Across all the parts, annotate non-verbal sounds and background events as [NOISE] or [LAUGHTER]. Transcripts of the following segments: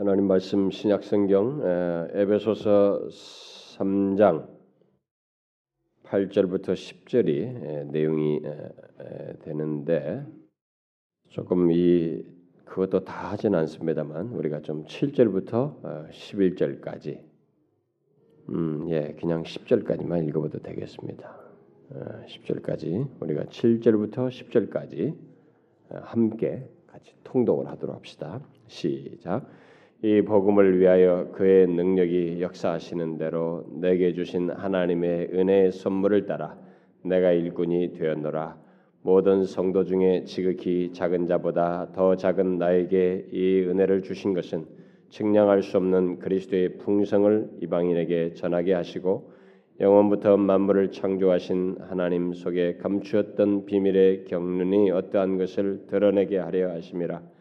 하나님 말씀 신약 성경 에베소서 3장 8절부터 10절이 내용이 되는데 조금 이 그것도 다 하진 않습니다만 우리가 좀 7절부터 11절까지 음, 예, 그냥 10절까지만 읽어봐도 되겠습니다. 10절까지 우리가 7절부터 10절까지 함께 같이 통독을 하도록 합시다. 시작. 이 복음을 위하여 그의 능력이 역사하시는 대로 내게 주신 하나님의 은혜의 선물을 따라 내가 일꾼이 되었노라. 모든 성도 중에 지극히 작은 자보다 더 작은 나에게 이 은혜를 주신 것은 측량할 수 없는 그리스도의 풍성을 이방인에게 전하게 하시고 영원부터 만물을 창조하신 하나님 속에 감추었던 비밀의 경륜이 어떠한 것을 드러내게 하려 하심이라.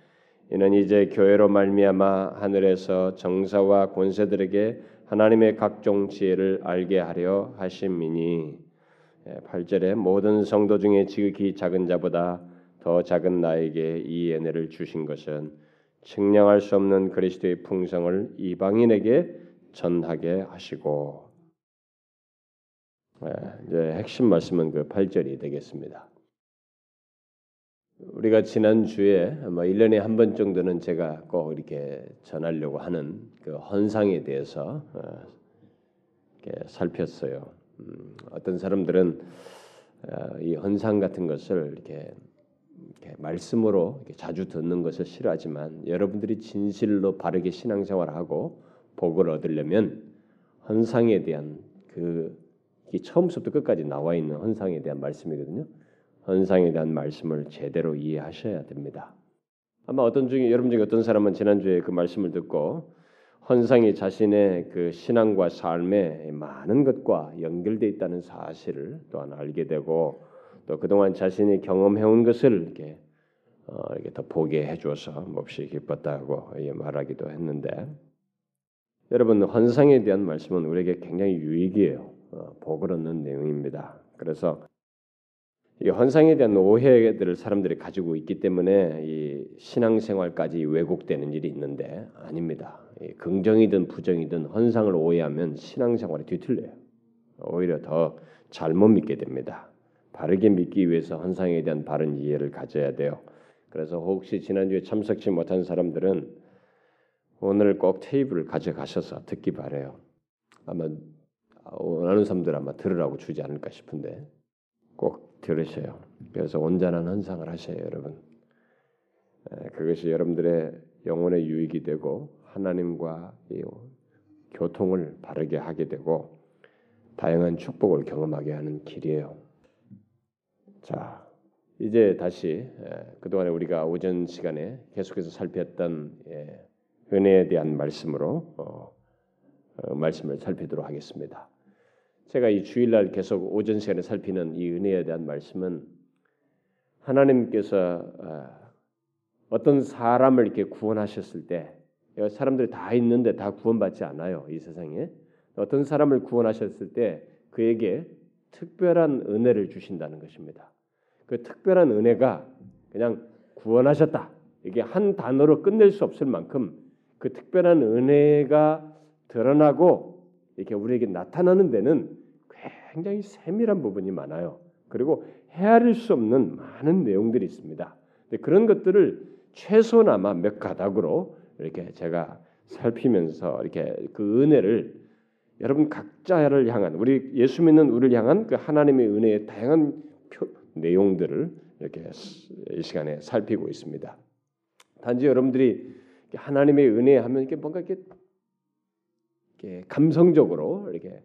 이는 이제 교회로 말미암아 하늘에서 정사와 권세들에게 하나님의 각종 지혜를 알게 하려 하심이니 8절에 예, 모든 성도 중에 지극히 작은 자보다 더 작은 나에게 이 은혜를 주신 것은 측량할 수 없는 그리스도의 풍성을 이방인에게 전하게 하시고 예, 이제 핵심 말씀은 그 8절이 되겠습니다. 우리가 지난 주에 뭐 1년에 한 번 정도는 제가 꼭 이렇게 전하려고 하는 그 헌상에 대해서 어, 이렇게 살폈어요. 음, 어떤 사람들은 어, 이 헌상 같은 것을 이렇게, 이렇게 말씀으로 이렇게 자주 듣는 것을 싫어하지만 여러분들이 진실로 바르게 신앙생활하고 복을 얻으려면 헌상에 대한 그 처음부터 끝까지 나와 있는 헌상에 대한 말씀이거든요. 헌상에 대한 말씀을 제대로 이해하셔야 됩니다. 아마 어떤 중에 여러분 중에 어떤 사람은 지난주에 그 말씀을 듣고 헌상이 자신의 그 신앙과 삶에 많은 것과 연결돼 있다는 사실을 또한 알게 되고 또 그동안 자신이 경험해온 것을 이렇게 어, 이렇게 더 보게 해줘서 몹시 기뻤다고 말하기도 했는데 여러분 헌상에 대한 말씀은 우리에게 굉장히 유익이에요. 어, 복을 얻는 내용입니다. 그래서 이 헌상에 대한 오해들을 사람들이 가지고 있기 때문에 이 신앙생활까지 왜곡되는 일이 있는데 아닙니다. 긍정이든 부정이든 헌상을 오해하면 신앙생활이 뒤틀려요. 오히려 더 잘못 믿게 됩니다. 바르게 믿기 위해서 헌상에 대한 바른 이해를 가져야 돼요. 그래서 혹시 지난주에 참석치 못한 사람들은 오늘 꼭 테이블을 가져가셔서 듣기 바래요. 아마 원하는 사람들 아마 들으라고 주지 않을까 싶은데 꼭 들으셔요. 그래서 온전한 헌상을 하셔요, 여러분. 그것이 여러분들의 영혼의 유익이 되고 하나님과 교통을 바르게 하게 되고 다양한 축복을 경험하게 하는 길이에요. 자, 이제 다시 그동안에 우리가 오전 시간에 계속해서 살폈던 예, 은혜에 대한 말씀으로 어, 어, 말씀을 살피도록 하겠습니다. 제가 이 주일날 계속 오전 시간에 살피는 이 은혜에 대한 말씀은 하나님께서 아, 어떤 사람을 이렇게 구원하셨을 때 사람들이 다 있는데 다 구원받지 않아요 이 세상에 어떤 사람을 구원하셨을 때 그에게 특별한 은혜를 주신다는 것입니다. 그 특별한 은혜가 그냥 구원하셨다 이게 한 단어로 끝낼 수 없을 만큼 그 특별한 은혜가 드러나고 이렇게 우리에게 나타나는 데는 굉장히 세밀한 부분이 많아요. 그리고 헤아릴 수 없는 많은 내용들이 있습니다. 그런 것들을 최소나마 몇 가닥으로 이렇게 제가 살피면서 이렇게 그 은혜를 여러분 각자를 향한 우리 예수 믿는 우리를 향한 그 하나님의 은혜의 다양한 표, 내용들을 이렇게 이 시간에 살피고 있습니다. 단지 여러분들이 하나님의 은혜 하면 이렇게 뭔가 이렇게 이렇게 감성적으로 이렇게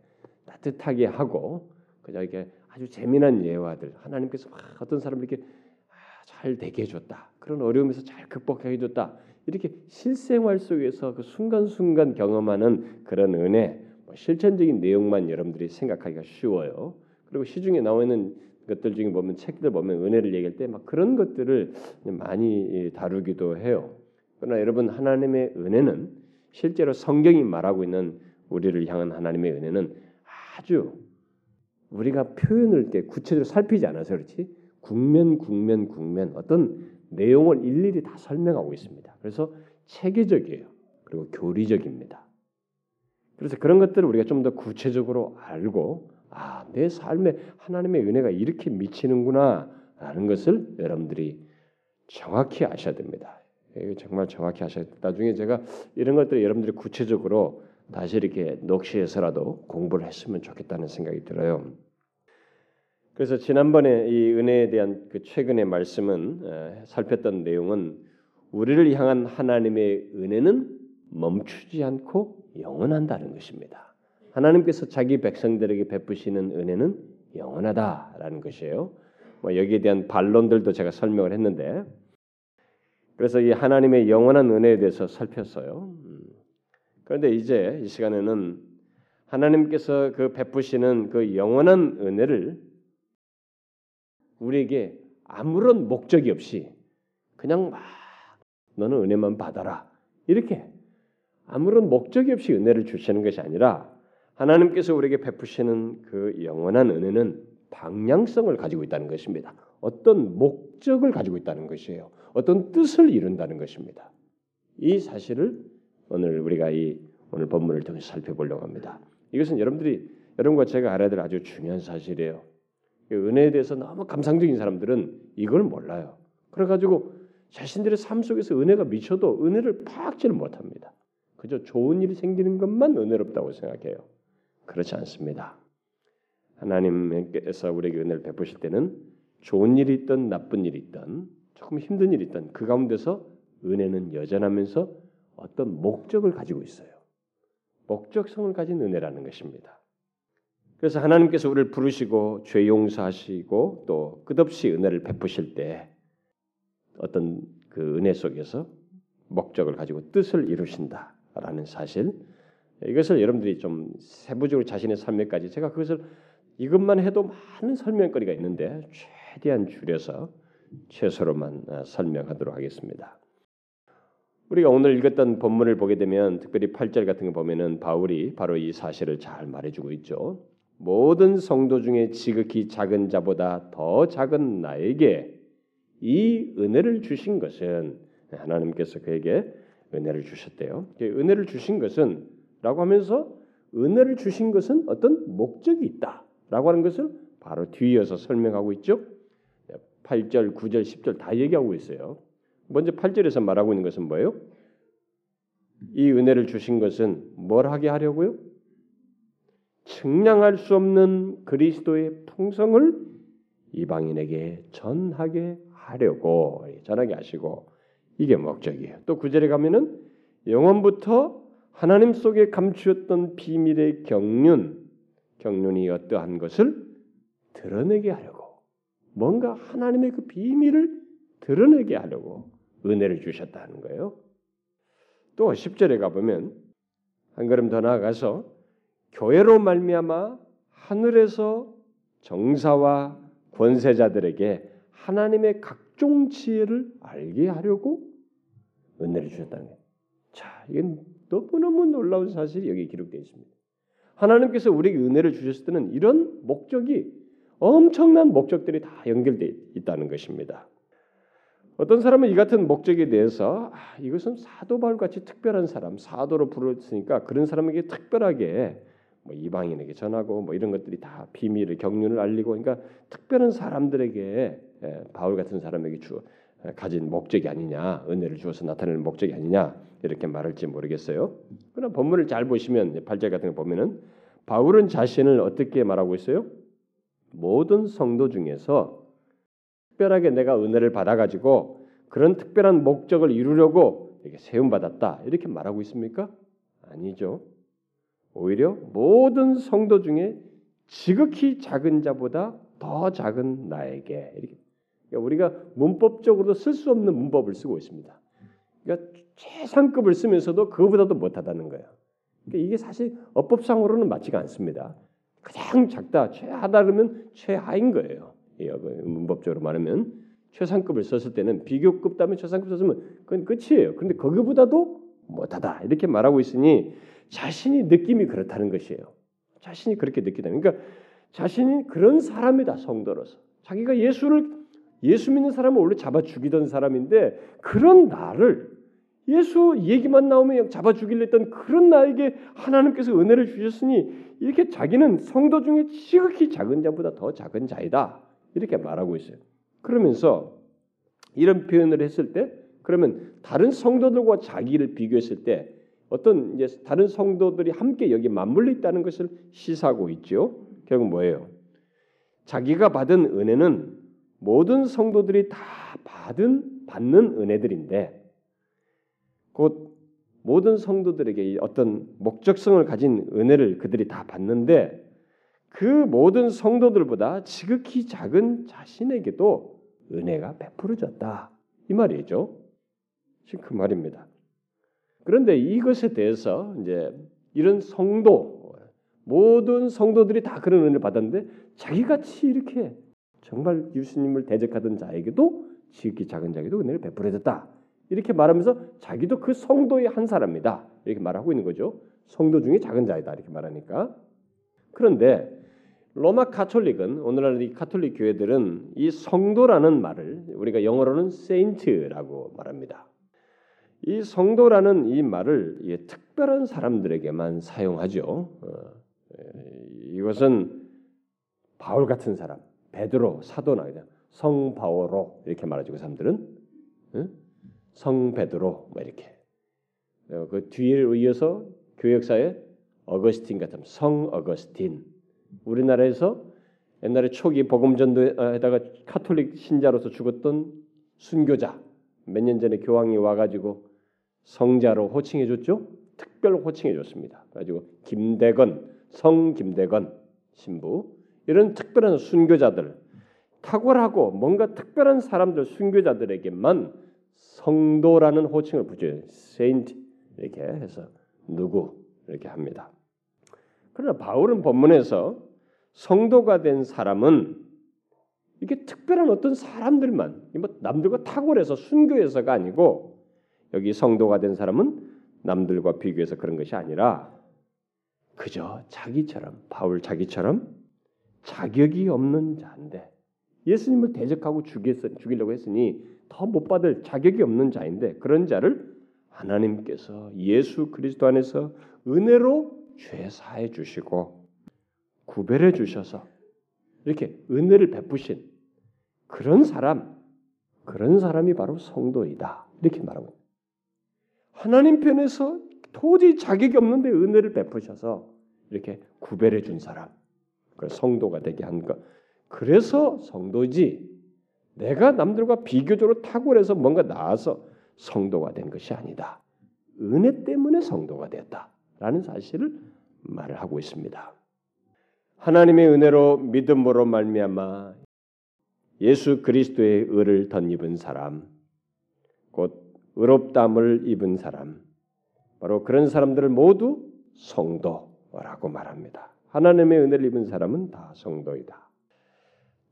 따뜻하게 하고 그냥 이렇게 아주 재미난 예화들 하나님께서 어떤 사람을 이렇게 아, 잘 되게 해줬다 그런 어려움에서 잘 극복하게 해줬다 이렇게 실생활 속에서 그 순간순간 경험하는 그런 은혜 뭐 실천적인 내용만 여러분들이 생각하기가 쉬워요. 그리고 시중에 나와 있는 것들 중에 보면 책들 보면 은혜를 얘기할 때 막 그런 것들을 많이 다루기도 해요. 그러나 여러분 하나님의 은혜는 실제로 성경이 말하고 있는 우리를 향한 하나님의 은혜는 아주 우리가 표현을 때 구체적으로 살피지 않아서 그렇지 국면 국면 국면 어떤 내용을 일일이 다 설명하고 있습니다. 그래서 체계적이에요. 그리고 교리적입니다. 그래서 그런 것들을 우리가 좀 더 구체적으로 알고 아, 내 삶에 하나님의 은혜가 이렇게 미치는구나라는 것을 여러분들이 정확히 아셔야 됩니다. 정말 정확히 돼. 나중에 제가 이런 것들을 여러분들이 구체적으로 다시 이렇게 녹시해서라도 공부를 했으면 좋겠다는 생각이 들어요. 그래서 지난번에 이 은혜에 대한 그 최근의 말씀은 살폈던 내용은 우리를 향한 하나님의 은혜는 멈추지 않고 영원한다는 것입니다. 하나님께서 자기 백성들에게 베푸시는 은혜는 영원하다라는 것이에요. 뭐 여기에 대한 반론들도 제가 설명을 했는데 그래서 이 하나님의 영원한 은혜에 대해서 살폈어요. 음. 그런데 이제 이 시간에는 하나님께서 그 베푸시는 그 영원한 은혜를 우리에게 아무런 목적이 없이 그냥 막 너는 은혜만 받아라 이렇게 아무런 목적이 없이 은혜를 주시는 것이 아니라 하나님께서 우리에게 베푸시는 그 영원한 은혜는 방향성을 가지고 있다는 것입니다. 어떤 목적을 가지고 있다는 것이에요. 어떤 뜻을 이룬다는 것입니다. 이 사실을 오늘 우리가 이 오늘 본문을 통해서 살펴보려고 합니다. 이것은 여러분들이 여러분과 제가 알아야 될 아주 중요한 사실이에요. 은혜에 대해서 너무 감상적인 사람들은 이걸 몰라요. 그래가지고 자신들의 삶 속에서 은혜가 미쳐도 은혜를 파악지를 못합니다. 그저 좋은 일이 생기는 것만 은혜롭다고 생각해요. 그렇지 않습니다. 하나님께서 우리에게 은혜를 베푸실 때는 좋은 일이 있든 나쁜 일이 있든 조금 힘든 일이 있든 그 가운데서 은혜는 여전하면서 어떤 목적을 가지고 있어요. 목적성을 가진 은혜라는 것입니다. 그래서 하나님께서 우리를 부르시고 죄 용서하시고 또 끝없이 은혜를 베푸실 때 어떤 그 은혜 속에서 목적을 가지고 뜻을 이루신다라는 사실 이것을 여러분들이 좀 세부적으로 자신의 삶에까지 제가 그것을 이것만 해도 많은 설명거리가 있는데 최대한 줄여서 최소로만 아, 설명하도록 하겠습니다. 우리가 오늘 읽었던 본문을 보게 되면 특별히 8절 같은 거 보면은 바울이 바로 이 사실을 잘 말해주고 있죠. 모든 성도 중에 지극히 작은 자보다 더 작은 나에게 이 은혜를 주신 것은 하나님께서 그에게 은혜를 주셨대요. 은혜를 주신 것은 라고 하면서 은혜를 주신 것은 어떤 목적이 있다라고 하는 것을 바로 뒤이어서 설명하고 있죠. 8절, 9절, 10절 다 얘기하고 있어요. 먼저 8절에서 말하고 있는 것은 뭐예요? 이 은혜를 주신 것은 뭘 하게 하려고요? 측량할 수 없는 그리스도의 풍성을 이방인에게 전하게 하려고 전하게 하시고 이게 목적이에요. 또 구절에 가면은 영원부터 하나님 속에 감추었던 비밀의 경륜, 경륜이 어떠한 것을 드러내게 하려고 뭔가 하나님의 그 비밀을 드러내게 하려고 은혜를 주셨다는 거예요. 또 10절에 가보면 한 걸음 더 나아가서 교회로 말미암아 하늘에서 정사와 권세자들에게 하나님의 각종 지혜를 알게 하려고 은혜를 주셨다는 거예요. 자, 이건 너무너무 놀라운 사실이 여기 기록되어 있습니다. 하나님께서 우리에게 은혜를 주셨을 때는 이런 목적이 엄청난 목적들이 다 연결되어 있다는 것입니다. 어떤 사람은 이 같은 목적에 대해서 아, 이것은 사도 바울 같이 특별한 사람, 사도로 부르으니까 그런 사람에게 특별하게 뭐 이방인에게 전하고 뭐 이런 것들이 다 비밀을 경륜을 알리고 그러니까 특별한 사람들에게 예, 바울 같은 사람에게 주 예, 가진 목적이 아니냐 은혜를 주어서 나타내는 목적이 아니냐 이렇게 말할지 모르겠어요. 그러나 본문을 잘 보시면 8절 같은 거 보면은 바울은 자신을 어떻게 말하고 있어요? 모든 성도 중에서 특별하게 내가 은혜를 받아가지고 그런 특별한 목적을 이루려고 이렇게 세움 받았다 이렇게 말하고 있습니까? 아니죠. 오히려 모든 성도 중에 지극히 작은 자보다 더 작은 나에게 이렇게 그러니까 우리가 문법적으로도 쓸수 없는 문법을 쓰고 있습니다. 그러니까 최상급을 쓰면서도 그거보다도 못하다는 거예요. 그러니까 이게 사실 어법상으로는 맞지가 않습니다. 가장 작다, 최하다 그러면 최하인 거예요. 문법적으로 말하면 최상급을 썼을 때는 비교급 다음에 최상급 썼으면 그건 끝이에요. 그런데 거기보다도 못하다 이렇게 말하고 있으니 자신이 느낌이 그렇다는 것이에요. 자신이 그렇게 느끼다. 그러니까 자신이 그런 사람이다 성도로서 자기가 예수를 예수 믿는 사람을 원래 잡아 죽이던 사람인데 그런 나를 예수 얘기만 나오면 잡아 죽이려 했던 그런 나에게 하나님께서 은혜를 주셨으니 이렇게 자기는 성도 중에 지극히 작은 자보다 더 작은 자이다. 이렇게 말하고 있어요. 그러면서 이런 표현을 했을 때 그러면 다른 성도들과 자기를 비교했을 때 어떤 이제 다른 성도들이 함께 여기 맞물려 있다는 것을 시사하고 있죠. 결국 뭐예요? 자기가 받은 은혜는 모든 성도들이 다 받은 받는 은혜들인데 곧 모든 성도들에게 어떤 목적성을 가진 은혜를 그들이 다 받는데 그 모든 성도들보다 지극히 작은 자신에게도 은혜가 베풀어졌다 이 말이죠. 지금 그 말입니다. 그런데 이것에 대해서 이제 이런 성도 모든 성도들이 다 그런 은혜를 받았는데 자기같이 이렇게 정말 예수님을 대적하던 자에게도 지극히 작은 자에게도 은혜를 베풀어졌다. 이렇게 말하면서 자기도 그 성도의 한 사람이다. 이렇게 말하고 있는 거죠. 성도 중에 작은 자이다. 이렇게 말하니까. 그런데 로마 카톨릭은 오늘날 이 카톨릭 교회들은 이 성도라는 말을 우리가 영어로는 saint라고 말합니다. 이 성도라는 이 말을 예, 특별한 사람들에게만 사용하죠. 어, 이것은 바울 같은 사람, 베드로, 사도나 성 바오로 이렇게 말하죠. 그 사람들은 응? 성 베드로 뭐 이렇게 어, 그 뒤를 이어서 교역사에 어거스틴 같은 성 어거스틴 우리나라에서 옛날에 초기 복음 전도에다가 카톨릭 신자로서 죽었던 순교자 몇 년 전에 교황이 와가지고 성자로 호칭해 줬죠. 특별 호칭해 줬습니다. 가지고 김대건 성 김대건 신부 이런 특별한 순교자들 탁월하고 뭔가 특별한 사람들 순교자들에게만 성도라는 호칭을 붙여요. 세인트 이렇게 해서 누구 이렇게 합니다. 그러나 바울은 본문에서 성도가 된 사람은 이게 특별한 어떤 사람들만 뭐 남들과 탁월해서 순교해서가 아니고 여기 성도가 된 사람은 남들과 비교해서 그런 것이 아니라 그저 자기처럼 바울 자기처럼 자격이 없는 자인데 예수님을 대적하고 죽이려고 했으니 더 못 받을 자격이 없는 자인데 그런 자를 하나님께서 예수 그리스도 안에서 은혜로 죄 사해 주시고 구별해 주셔서 이렇게 은혜를 베푸신 그런 사람 그런 사람이 바로 성도이다. 이렇게 말하고 하나님 편에서 도저히 자격이 없는데 은혜를 베푸셔서 이렇게 구별해 준 사람. 그 성도가 되게 한 것. 그래서 성도지 내가 남들과 비교적으로 탁월해서 뭔가 나아서 성도가 된 것이 아니다. 은혜 때문에 성도가 되었다라는 사실을 말을 하고 있습니다. 하나님의 은혜로 믿음으로 말미암아 예수 그리스도의 의를 덧입은 사람, 곧 의롭담을 입은 사람, 바로 그런 사람들을 모두 성도라고 말합니다. 하나님의 은혜를 입은 사람은 다 성도이다.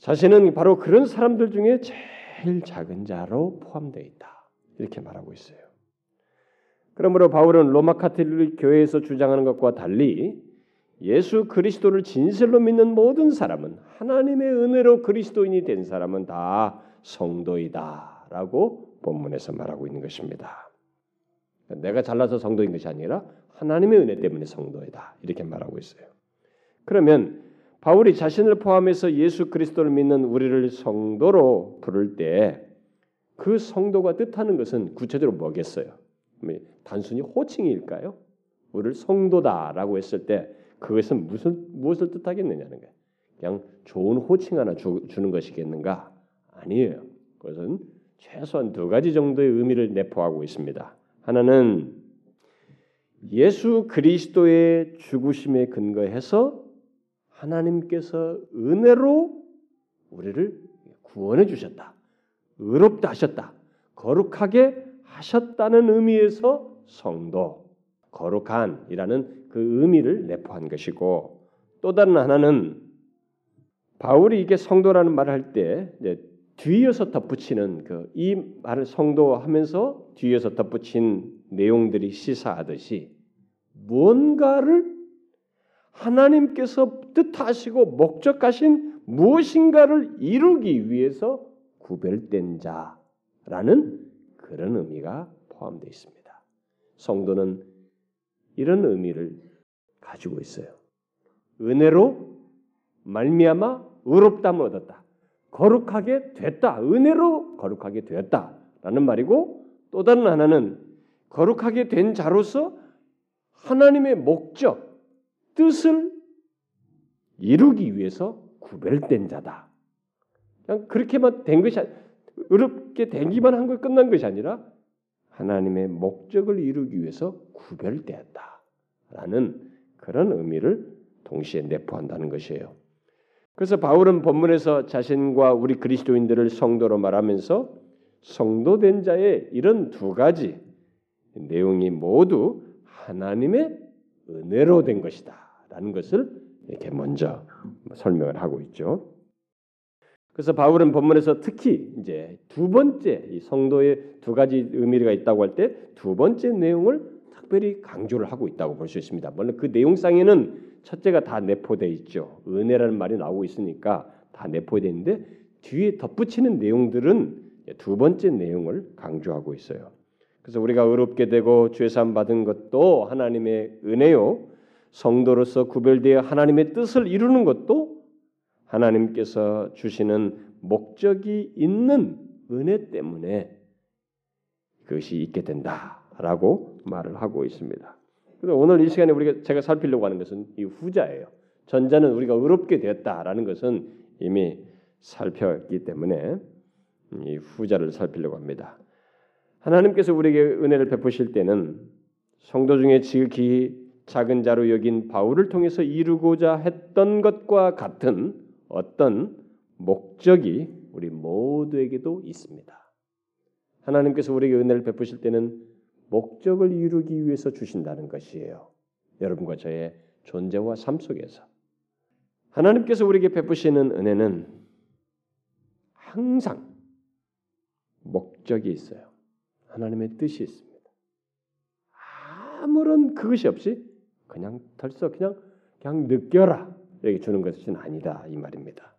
자신은 바로 그런 사람들 중에 제일 작은 자로 포함되어 있다. 이렇게 말하고 있어요. 그러므로 바울은 로마 카톨릭 교회에서 주장하는 것과 달리 예수 그리스도를 진실로 믿는 모든 사람은 하나님의 은혜로 그리스도인이 된 사람은 다 성도이다라고 본문에서 말하고 있는 것입니다. 내가 잘나서 성도인 것이 아니라 하나님의 은혜 때문에 성도이다 이렇게 말하고 있어요. 그러면 바울이 자신을 포함해서 예수 그리스도를 믿는 우리를 성도로 부를 때 그 성도가 뜻하는 것은 구체적으로 뭐겠어요? 뭐 단순히 호칭일까요? 우리를 성도다라고 했을 때 그것은 무슨 무엇을 뜻하겠느냐는 거예요. 그냥 좋은 호칭 하나 주, 는 것이겠는가? 아니에요. 그것은 최소한 두 가지 정도의 의미를 내포하고 있습니다. 하나는 예수 그리스도의 죽으심에 근거해서 하나님께서 은혜로 우리를 구원해 주셨다. 의롭다 하셨다. 거룩하게 하셨다는 의미에서 성도, 거룩한이라는 그 의미를 내포한 것이고 또 다른 하나는 바울이 이게 성도라는 말을 할 때 뒤에서 덧붙이는 그 이 말을 성도 하면서 뒤에서 덧붙인 내용들이 시사하듯이 무언가를 하나님께서 뜻하시고 목적하신 무엇인가를 이루기 위해서 구별된 자라는 그런 의미가 포함되어 있습니다. 성도는 이런 의미를 가지고 있어요. 은혜로 말미암아 의롭담을 얻었다. 거룩하게 됐다. 은혜로 거룩하게 되었다라는 말이고 또 다른 하나는 거룩하게 된 자로서 하나님의 목적, 뜻을 이루기 위해서 구별된 자다. 그냥 그렇게만 된 것이 어렵게 되기만 한 걸 끝난 것이 아니라 하나님의 목적을 이루기 위해서 구별되었다라는 그런 의미를 동시에 내포한다는 것이에요. 그래서 바울은 본문에서 자신과 우리 그리스도인들을 성도로 말하면서 성도된 자의 이런 두 가지 내용이 모두 하나님의 은혜로 된 것이다 라는 것을 이렇게 먼저 설명을 하고 있죠. 그래서 바울은 본문에서 특히 이제 두 번째 이 성도의 두 가지 의미가 있다고 할 때 두 번째 내용을 특별히 강조를 하고 있다고 볼 수 있습니다. 물론 그 내용상에는 첫째가 다 내포되어 있죠. 은혜라는 말이 나오고 있으니까 다 내포되어 있는데 뒤에 덧붙이는 내용들은 두 번째 내용을 강조하고 있어요. 그래서 우리가 의롭게 되고 죄산 받은 것도 하나님의 은혜요. 성도로서 구별되어 하나님의 뜻을 이루는 것도 하나님께서 주시는 목적이 있는 은혜 때문에 그것이 있게 된다라고 말을 하고 있습니다. 그래서 오늘 이 시간에 우리가 제가 살피려고 하는 것은 이 후자예요. 전자는 우리가 의롭게 되었다라는 것은 이미 살펴왔기 때문에 이 후자를 살피려고 합니다. 하나님께서 우리에게 은혜를 베푸실 때는 성도 중에 지극히 작은 자로 여긴 바울을 통해서 이루고자 했던 것과 같은 어떤 목적이 우리 모두에게도 있습니다. 하나님께서 우리에게 은혜를 베푸실 때는 목적을 이루기 위해서 주신다는 것이에요. 여러분과 저의 존재와 삶 속에서 하나님께서 우리에게 베푸시는 은혜는 항상 목적이 있어요. 하나님의 뜻이 있습니다. 아무런 그것이 없이 그냥 덜썩 그냥 그냥 느껴라 이렇게 주는 것은 아니다 이 말입니다.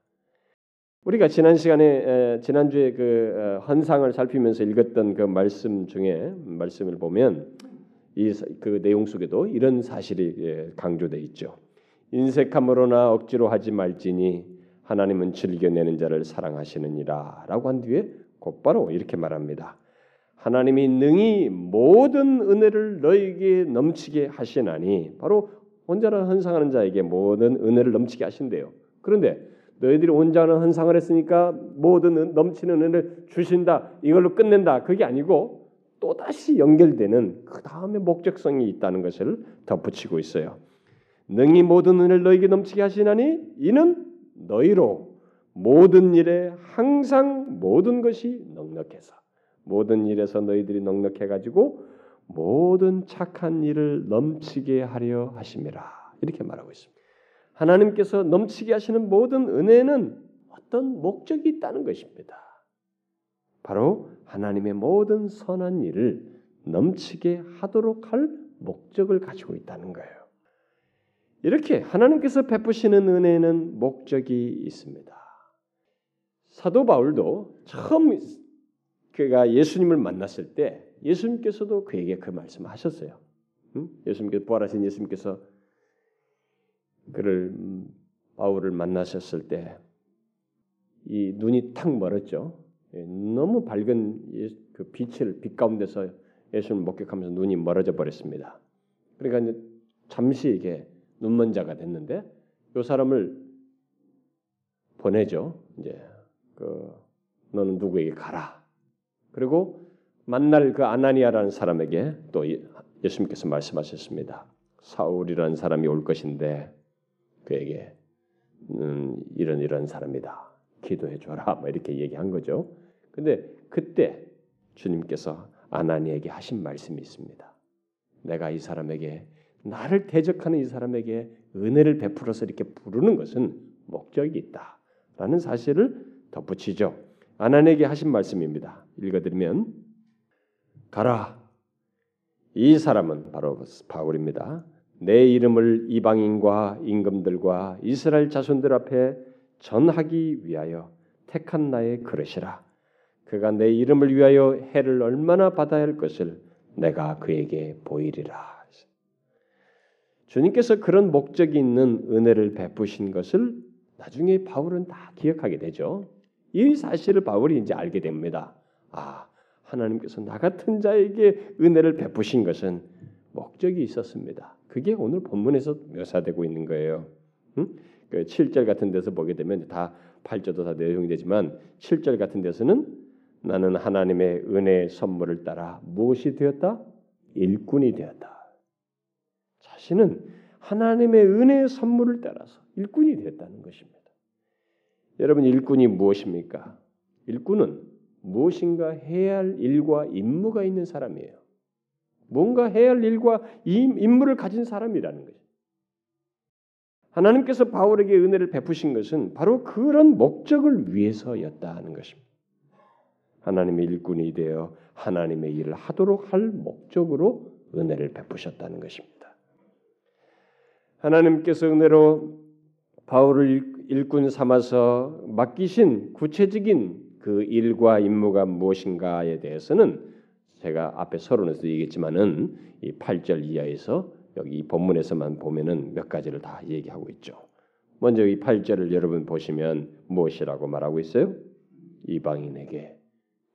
우리가 지난 시간에 지난주에 그 어, 헌상을 살피면서 읽었던 그 말씀 중에 말씀을 보면 이 그 내용 속에도 이런 사실이 예, 강조돼 있죠. 인색함으로나 억지로 하지 말지니 하나님은 즐겨내는 자를 사랑하시느니라라고 한 뒤에 곧바로 이렇게 말합니다. 하나님이 능히 모든 은혜를 너에게 넘치게 하시나니 바로 혼자나 헌상하는 자에게 모든 은혜를 넘치게 하신대요. 그런데 너희들이 온전한 헌상을 했으니까 모든 넘치는 은혜를 주신다. 이걸로 끝낸다. 그게 아니고 또 다시 연결되는 그 다음에 목적성이 있다는 것을 덧붙이고 있어요. 능히 모든 은혜를 너에게 넘치게 하시나니 이는 너희로 모든 일에 항상 모든 것이 넉넉해서 모든 일에서 너희들이 넉넉해 가지고 모든 착한 일을 넘치게 하려 하심이라 이렇게 말하고 있습니다. 하나님께서 넘치게 하시는 모든 은혜는 어떤 목적이 있다는 것입니다. 바로 하나님의 모든 선한 일을 넘치게 하도록 할 목적을 가지고 있다는 거예요. 이렇게 하나님께서 베푸시는 은혜는 목적이 있습니다. 사도 바울도 처음 그가 예수님을 만났을 때 예수님께서도 그에게 그 말씀하셨어요. 예수님께서 부활하신 예수님께서 그를 음, 바울을 만나셨을 때 이 눈이 탁 멀었죠. 예, 너무 밝은 그 빛을 빛 가운데서 예수를 목격하면서 눈이 멀어져 버렸습니다. 그러니까 잠시 이게 눈먼 자가 됐는데 이 사람을 보내죠. 이제 그 너는 누구에게 가라. 그리고 만날 그 아나니아라는 사람에게 또 예수님께서 말씀하셨습니다. 사울이라는 사람이 올 것인데 그에게 음, 이런 이런 사람이다. 기도해 줘라. 뭐 이렇게 얘기한 거죠. 근데 그때 주님께서 아나니에게 하신 말씀이 있습니다. 내가 이 사람에게 나를 대적하는 이 사람에게 은혜를 베풀어서 이렇게 부르는 것은 목적이 있다라는 사실을 덧붙이죠. 아나니에게 하신 말씀입니다. 읽어드리면 가라. 이 사람은 바로 바울입니다. 내 이름을 이방인과 임금들과 이스라엘 자손들 앞에 전하기 위하여 택한 나의 그릇이라. 그가 내 이름을 위하여 해를 얼마나 받아야 할 것을 내가 그에게 보이리라. 주님께서 그런 목적이 있는 은혜를 베푸신 것을 나중에 바울은 다 기억하게 되죠. 이 사실을 바울이 이제 알게 됩니다. 아, 하나님께서 나 같은 자에게 은혜를 베푸신 것은 목적이 있었습니다. 그게 오늘 본문에서 묘사되고 있는 거예요. 응? 그 7절 같은 데서 보게 되면 다 8절도 다 내용이 되지만 7절 같은 데서는 나는 하나님의 은혜의 선물을 따라 무엇이 되었다? 일꾼이 되었다. 자신은 하나님의 은혜의 선물을 따라서 일꾼이 되었다는 것입니다. 여러분 일꾼이 무엇입니까? 일꾼은 무엇인가 해야 할 일과 임무가 있는 사람이에요. 뭔가 해야 할 일과 임무를 가진 사람이라는 거죠. 하나님께서 바울에게 은혜를 베푸신 것은 바로 그런 목적을 위해서였다 하는 것입니다. 하나님의 일꾼이 되어 하나님의 일을 하도록 할 목적으로 은혜를 베푸셨다는 것입니다. 하나님께서 은혜로 바울을 일꾼 삼아서 맡기신 구체적인 그 일과 임무가 무엇인가에 대해서는 제가 앞에 서론에서 얘기했지만은 이 8절 이하에서 여기 이 본문에서만 보면은 몇 가지를 다 얘기하고 있죠. 먼저 이 8절을 여러분 보시면 무엇이라고 말하고 있어요? 이방인에게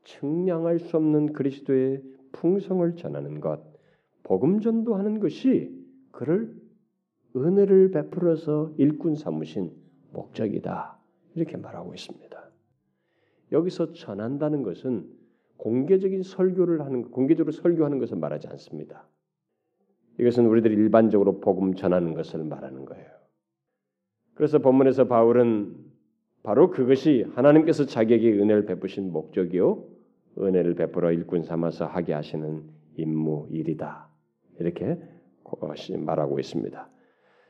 측량할 수 없는 그리스도의 풍성을 전하는 것, 복음 전도하는 것이 그를 은혜를 베풀어서 일꾼 삼으신 목적이다. 이렇게 말하고 있습니다. 여기서 전한다는 것은 공개적인 설교를 하는 공개적으로 설교하는 것을 말하지 않습니다. 이것은 우리들이 일반적으로 복음 전하는 것을 말하는 거예요. 그래서 본문에서 바울은 바로 그것이 하나님께서 자기에게 은혜를 베푸신 목적이요 은혜를 베풀어 일꾼 삼아서 하게 하시는 임무 일이다. 이렇게 말하고 있습니다.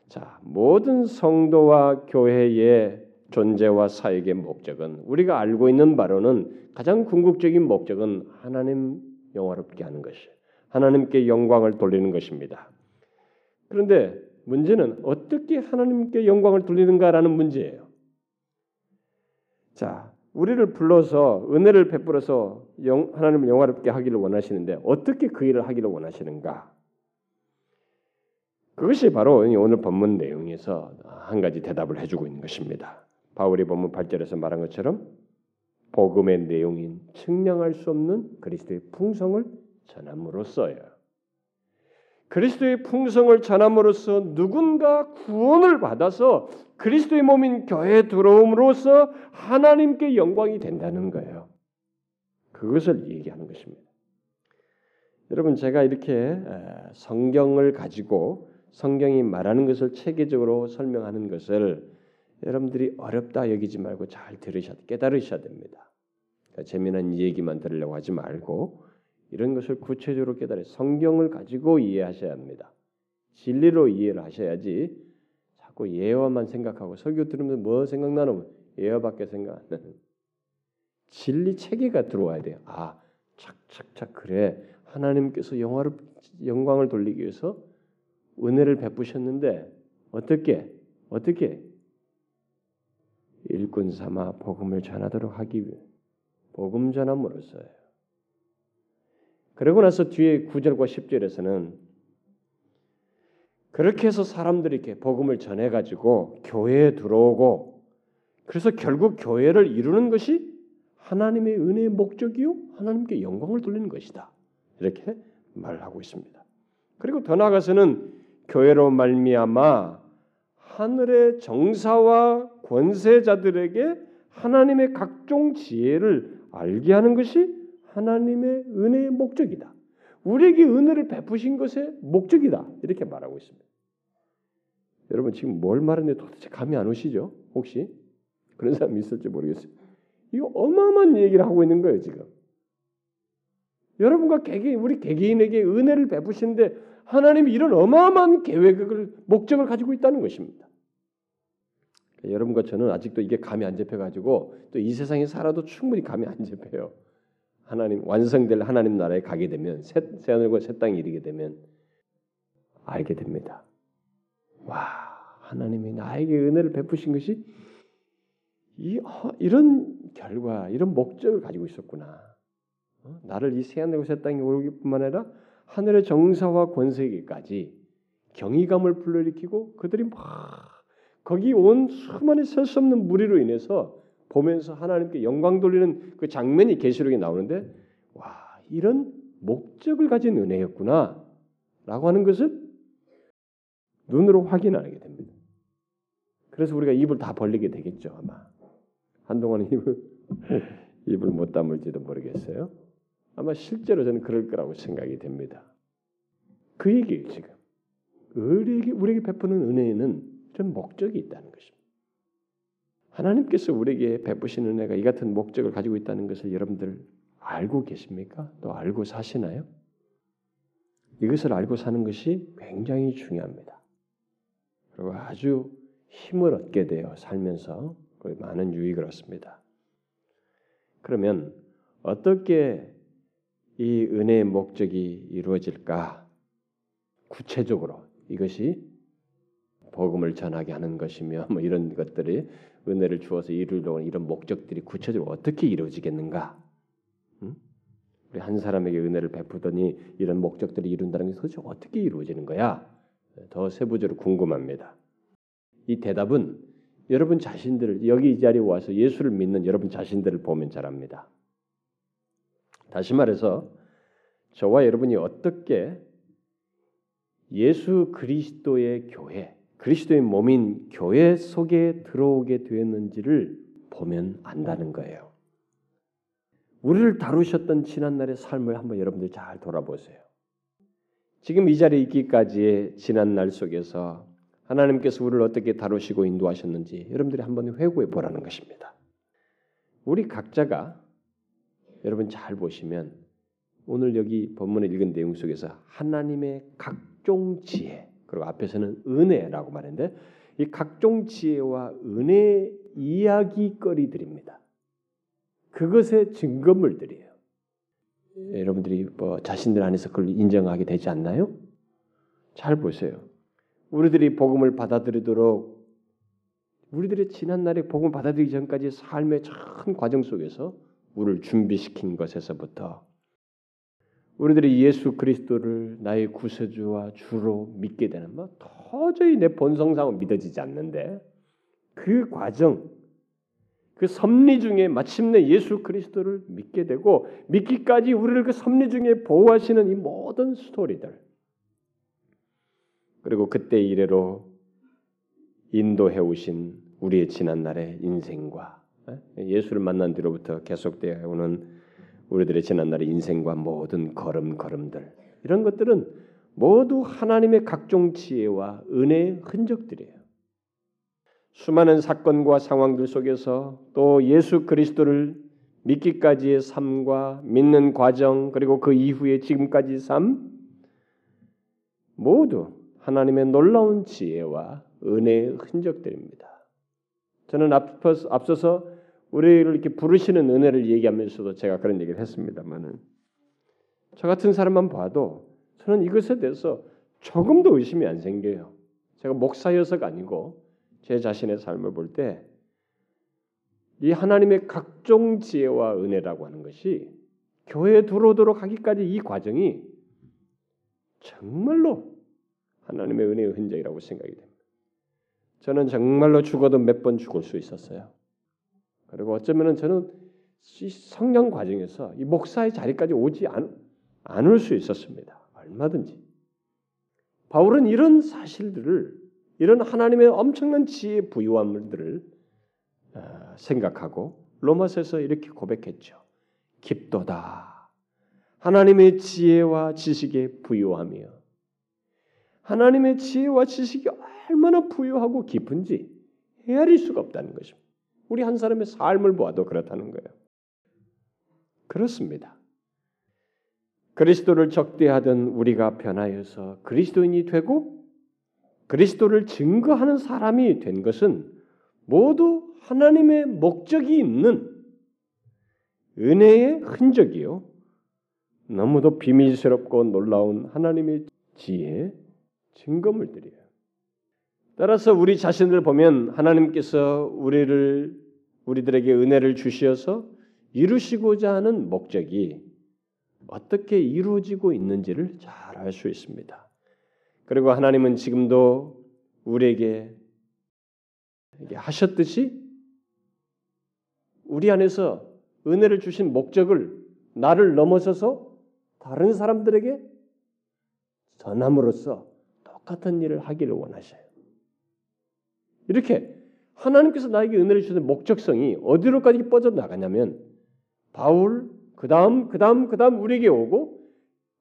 자, 모든 성도와 교회의 존재와 사역의 목적은 우리가 알고 있는 바로는 가장 궁극적인 목적은 하나님 영화롭게 하는 것이 하나님께 영광을 돌리는 것입니다. 그런데 문제는 어떻게 하나님께 영광을 돌리는가라는 문제예요. 자, 우리를 불러서 은혜를 베풀어서 영, 하나님을 영화롭게 하기를 원하시는데 어떻게 그 일을 하기를 원하시는가? 그것이 바로 오늘 본문 내용에서 한 가지 대답을 해주고 있는 것입니다. 바울이 본문 8절에서 말한 것처럼 복음의 내용인 측량할 수 없는 그리스도의 풍성을 전함으로써요. 그리스도의 풍성을 전함으로써 누군가 구원을 받아서 그리스도의 몸인 교회에 들어옴으로써 하나님께 영광이 된다는 거예요. 그것을 얘기하는 것입니다. 여러분 제가 이렇게 성경을 가지고 성경이 말하는 것을 체계적으로 설명하는 것을 여러분들이 어렵다 여기지 말고 잘 들으셔 깨달으셔야 됩니다. 그러니까 재미난 얘기만 들으려고 하지 말고 이런 것을 구체적으로 깨달아 성경을 가지고 이해하셔야 합니다. 진리로 이해를 하셔야지 자꾸 예화만 생각하고 설교 들으면서 뭐 생각나는 예화밖에 생각 안 나는 진리 체계가 들어와야 돼요. 아 착착착 그래 하나님께서 영화를 영광을 돌리기 위해서 은혜를 베푸셨는데 어떻게 어떻게 일꾼 삼아 복음을 전하도록 하기 위해 복음 전함으로써요. 그러고 나서 뒤에 9절과 10절에서는 그렇게 해서 사람들이 이렇게 복음을 전해 가지고 교회에 들어오고 그래서 결국 교회를 이루는 것이 하나님의 은혜의 목적이요 하나님께 영광을 돌리는 것이다. 이렇게 말하고 있습니다. 그리고 더 나아가서는 교회로 말미암아 하늘의 정사와 권세자들에게 하나님의 각종 지혜를 알게 하는 것이 하나님의 은혜의 목적이다. 우리에게 은혜를 베푸신 것의 목적이다. 이렇게 말하고 있습니다. 여러분 지금 뭘 말하는지 도대체 감이 안 오시죠? 혹시 그런 사람이 있을지 모르겠어요. 이거 어마어마한 얘기를 하고 있는 거예요 지금. 여러분과 개개인 우리 개개인에게 은혜를 베푸시는데 하나님이 이런 어마어마한 계획을 목적을 가지고 있다는 것입니다. 여러분과 저는 아직도 이게 감이 안 잡혀가지고 또 이 세상에 살아도 충분히 감이 안 잡혀요. 하나님 완성될 하나님 나라에 가게 되면 새, 새 하늘과 새 땅에 이르게 되면 알게 됩니다. 와 하나님이 나에게 은혜를 베푸신 것이 이, 어, 이런 결과, 이런 목적을 가지고 있었구나. 어? 나를 이 새 하늘과 새 땅에 오르기뿐만 아니라 하늘의 정사와 권세계까지 경이감을 불러일으키고 그들이 막 거기 온 수많은 셀 수 없는 무리로 인해서 보면서 하나님께 영광 돌리는 그 장면이 계시록에 나오는데 와 이런 목적을 가진 은혜였구나라고 하는 것을 눈으로 확인하게 됩니다. 그래서 우리가 입을 다 벌리게 되겠죠 아마 한동안 입을 [LAUGHS] 입을 못 다물지도 모르겠어요. 아마 실제로 저는 그럴 거라고 생각이 됩니다. 그 얘기예요 지금. 우리에게 우리에게 베푸는 은혜에는 이런 목적이 있다는 것입니다. 하나님께서 우리에게 베푸신 은혜가 이 같은 목적을 가지고 있다는 것을 여러분들 알고 계십니까? 또 알고 사시나요? 이것을 알고 사는 것이 굉장히 중요합니다. 그리고 아주 힘을 얻게 되어 살면서 많은 유익을 얻습니다. 그러면 어떻게 이 은혜의 목적이 이루어질까? 구체적으로 이것이 복음을 전하게 하는 것이며 뭐 이런 것들이 은혜를 주어서 이루려고 이런 목적들이 구체적으로 어떻게 이루어지겠는가? 음? 우리 한 사람에게 은혜를 베푸더니 이런 목적들이 이룬다는 것이 도대체 어떻게 이루어지는 거야? 더 세부적으로 궁금합니다. 이 대답은 여러분 자신들 여기 이 자리에 와서 예수를 믿는 여러분 자신들을 보면 잘합니다. 다시 말해서 저와 여러분이 어떻게 예수 그리스도의 교회, 그리스도의 몸인 교회 속에 들어오게 되었는지를 보면 안다는 거예요. 우리를 다루셨던 지난날의 삶을 한번 여러분들 잘 돌아보세요. 지금 이 자리에 있기까지의 지난날 속에서 하나님께서 우리를 어떻게 다루시고 인도하셨는지 여러분들이 한번 회고해 보라는 것입니다. 우리 각자가 여러분 잘 보시면 오늘 여기 본문에 읽은 내용 속에서 하나님의 각종 지혜 그리고 앞에서는 은혜라고 말했는데 이 각종 지혜와 은혜 이야기거리들입니다. 그것의 증거물들이에요. 여러분들이 뭐 자신들 안에서 그걸 인정하게 되지 않나요? 잘 보세요. 우리들이 복음을 받아들이도록 우리들의 지난 날에 복음을 받아들이기 전까지 삶의 큰 과정 속에서 우리를 준비시킨 것에서부터 우리들이 예수 그리스도를 나의 구세주와 주로 믿게 되는 뭐 도저히 내 본성상은 믿어지지 않는데 그 과정 그 섭리 중에 마침내 예수 그리스도를 믿게 되고 믿기까지 우리를 그 섭리 중에 보호하시는 이 모든 스토리들 그리고 그때 이래로 인도해 오신 우리의 지난 날의 인생과 예수를 만난 뒤로부터 계속되어 오는 우리들의 지난날의 인생과 모든 걸음 걸음들 이런 것들은 모두 하나님의 각종 지혜와 은혜의 흔적들이에요. 수많은 사건과 상황들 속에서 또 예수 그리스도를 믿기까지의 삶과 믿는 과정 그리고 그 이후의 지금까지 삶 모두 하나님의 놀라운 지혜와 은혜의 흔적들입니다. 저는 앞서서 우리를 이렇게 부르시는 은혜를 얘기하면서도 제가 그런 얘기를 했습니다만은 저 같은 사람만 봐도 저는 이것에 대해서 조금도 의심이 안 생겨요. 제가 목사여서가 아니고 제 자신의 삶을 볼 때 이 하나님의 각종 지혜와 은혜라고 하는 것이 교회에 들어오도록 하기까지 이 과정이 정말로 하나님의 은혜의 흔적이라고 생각이 됩니다. 저는 정말로 죽어도 몇 번 죽을 수 있었어요. 그리고 어쩌면은 저는 성령 과정에서 이 목사의 자리까지 오지 않, 않을 수 있었습니다. 얼마든지. 바울은 이런 사실들을 이런 하나님의 엄청난 지혜 부유함들을 어, 생각하고 로마서에서 이렇게 고백했죠. 깊도다. 하나님의 지혜와 지식에 부유하며 하나님의 지혜와 지식이 얼마나 부유하고 깊은지 헤아릴 수가 없다는 것입니다. 우리 한 사람의 삶을 보아도 그렇다는 거예요. 그렇습니다. 그리스도를 적대하던 우리가 변하여서 그리스도인이 되고 그리스도를 증거하는 사람이 된 것은 모두 하나님의 목적이 있는 은혜의 흔적이요. 너무도 비밀스럽고 놀라운 하나님의 지혜 증거물들이에요. 따라서 우리 자신을 보면 하나님께서 우리를 우리들에게 은혜를 주시어서 이루시고자 하는 목적이 어떻게 이루어지고 있는지를 잘 알 수 있습니다. 그리고 하나님은 지금도 우리에게 하셨듯이 우리 안에서 은혜를 주신 목적을 나를 넘어서서 다른 사람들에게 전함으로써 똑같은 일을 하기를 원하셔요. 이렇게 하나님께서 나에게 은혜를 주신 목적성이 어디로까지 뻗어 나가냐면 바울 그 다음 그 다음 그 다음 우리에게 오고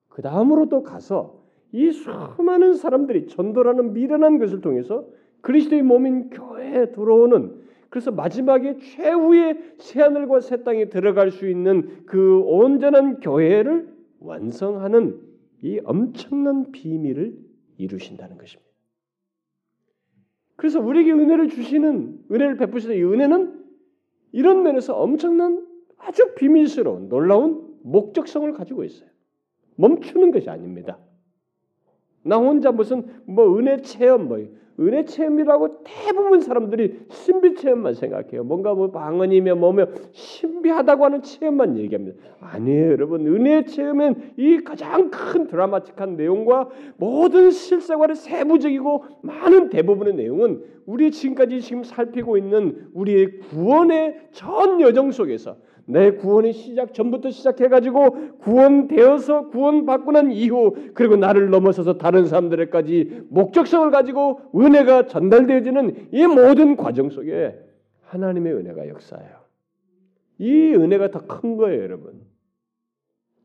그 다음으로 또 가서 이 수많은 사람들이 전도라는 미련한 것을 통해서 그리스도의 몸인 교회에 들어오는 그래서 마지막에 최후의 새하늘과 새 땅에 들어갈 수 있는 그 온전한 교회를 완성하는 이 엄청난 비밀을 이루신다는 것입니다. 그래서 우리에게 은혜를 주시는 은혜를 베푸시는 이 은혜는 이런 면에서 엄청난 아주 비밀스러운 놀라운 목적성을 가지고 있어요. 멈추는 것이 아닙니다. 나 혼자 무슨 뭐 은혜 체험 뭐 은혜 체험이라고 대부분 사람들이 신비 체험만 생각해요. 뭔가 뭐 방언이며 뭐며 신비하다고 하는 체험만 얘기합니다. 아니에요, 여러분. 은혜 체험은 이 가장 큰 드라마틱한 내용과 모든 실생활의 세부적이고 많은 대부분의 내용은 우리 지금까지 지금 살피고 있는 우리의 구원의 전 여정 속에서 내 구원의 시작 전부터 시작해 가지고 구원되어서 구원받고 난 이후 그리고 나를 넘어서서 다른 사람들에까지 목적성을 가지고 은혜가 전달되어지는 이 모든 과정 속에 하나님의 은혜가 역사해요. 이 은혜가 더 큰 거예요, 여러분.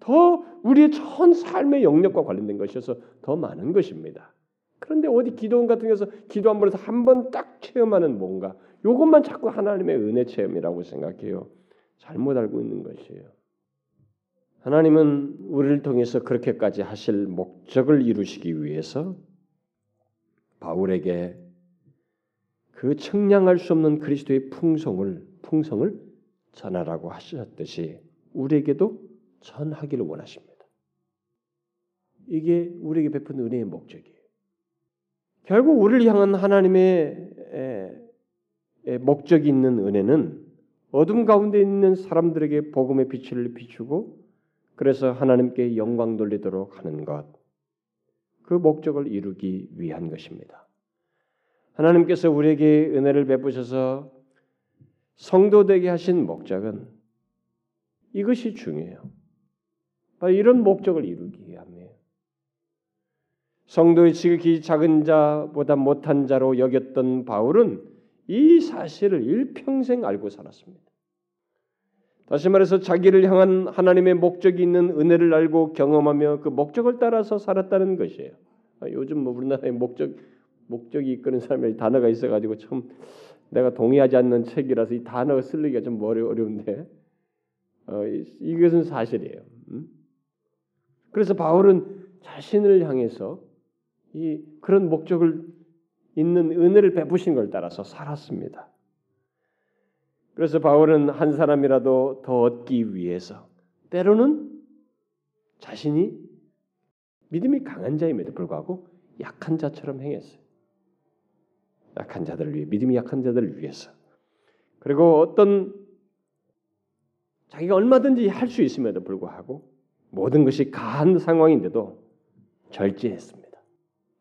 더 우리의 전 삶의 영역과 관련된 것이어서 더 많은 것입니다. 그런데 어디 기도원 같은 데서 기도 한 번에서 한 번 딱 체험하는 뭔가 이것만 자꾸 하나님의 은혜 체험이라고 생각해요. 잘못 알고 있는 것이에요. 하나님은 우리를 통해서 그렇게까지 하실 목적을 이루시기 위해서 바울에게 그 청량할 수 없는 그리스도의 풍성을 풍성을 전하라고 하셨듯이 우리에게도 전하기를 원하십니다. 이게 우리에게 베푼 은혜의 목적이에요. 결국 우리를 향한 하나님의 목적이 있는 은혜는 어둠 가운데 있는 사람들에게 복음의 빛을 비추고 그래서 하나님께 영광 돌리도록 하는 것. 그 목적을 이루기 위한 것입니다. 하나님께서 우리에게 은혜를 베푸셔서 성도 되게 하신 목적은 이것이 중요해요. 이런 목적을 이루기 위함이에요. 성도의 지극히 작은 자보다 못한 자로 여겼던 바울은 이 사실을 일평생 알고 살았습니다. 다시 말해서 자기를 향한 하나님의 목적이 있는 은혜를 알고 경험하며 그 목적을 따라서 살았다는 것이에요. 아, 요즘 뭐 우리나라에 목적 목적이 이끄는 사람의 단어가 있어가지고 참 내가 동의하지 않는 책이라서 이 단어가 쓰기가 좀 어려, 어려운데 어, 이것은 사실이에요. 음? 그래서 바울은 자신을 향해서 이 그런 목적을 있는 은혜를 베푸신 걸 따라서 살았습니다. 그래서 바울은 한 사람이라도 더 얻기 위해서 때로는 자신이 믿음이 강한 자임에도 불구하고 약한 자처럼 행했어요. 약한 자들을 위해 믿음이 약한 자들을 위해서 그리고 어떤 자기가 얼마든지 할 수 있음에도 불구하고 모든 것이 가한 상황인데도 절제했습니다.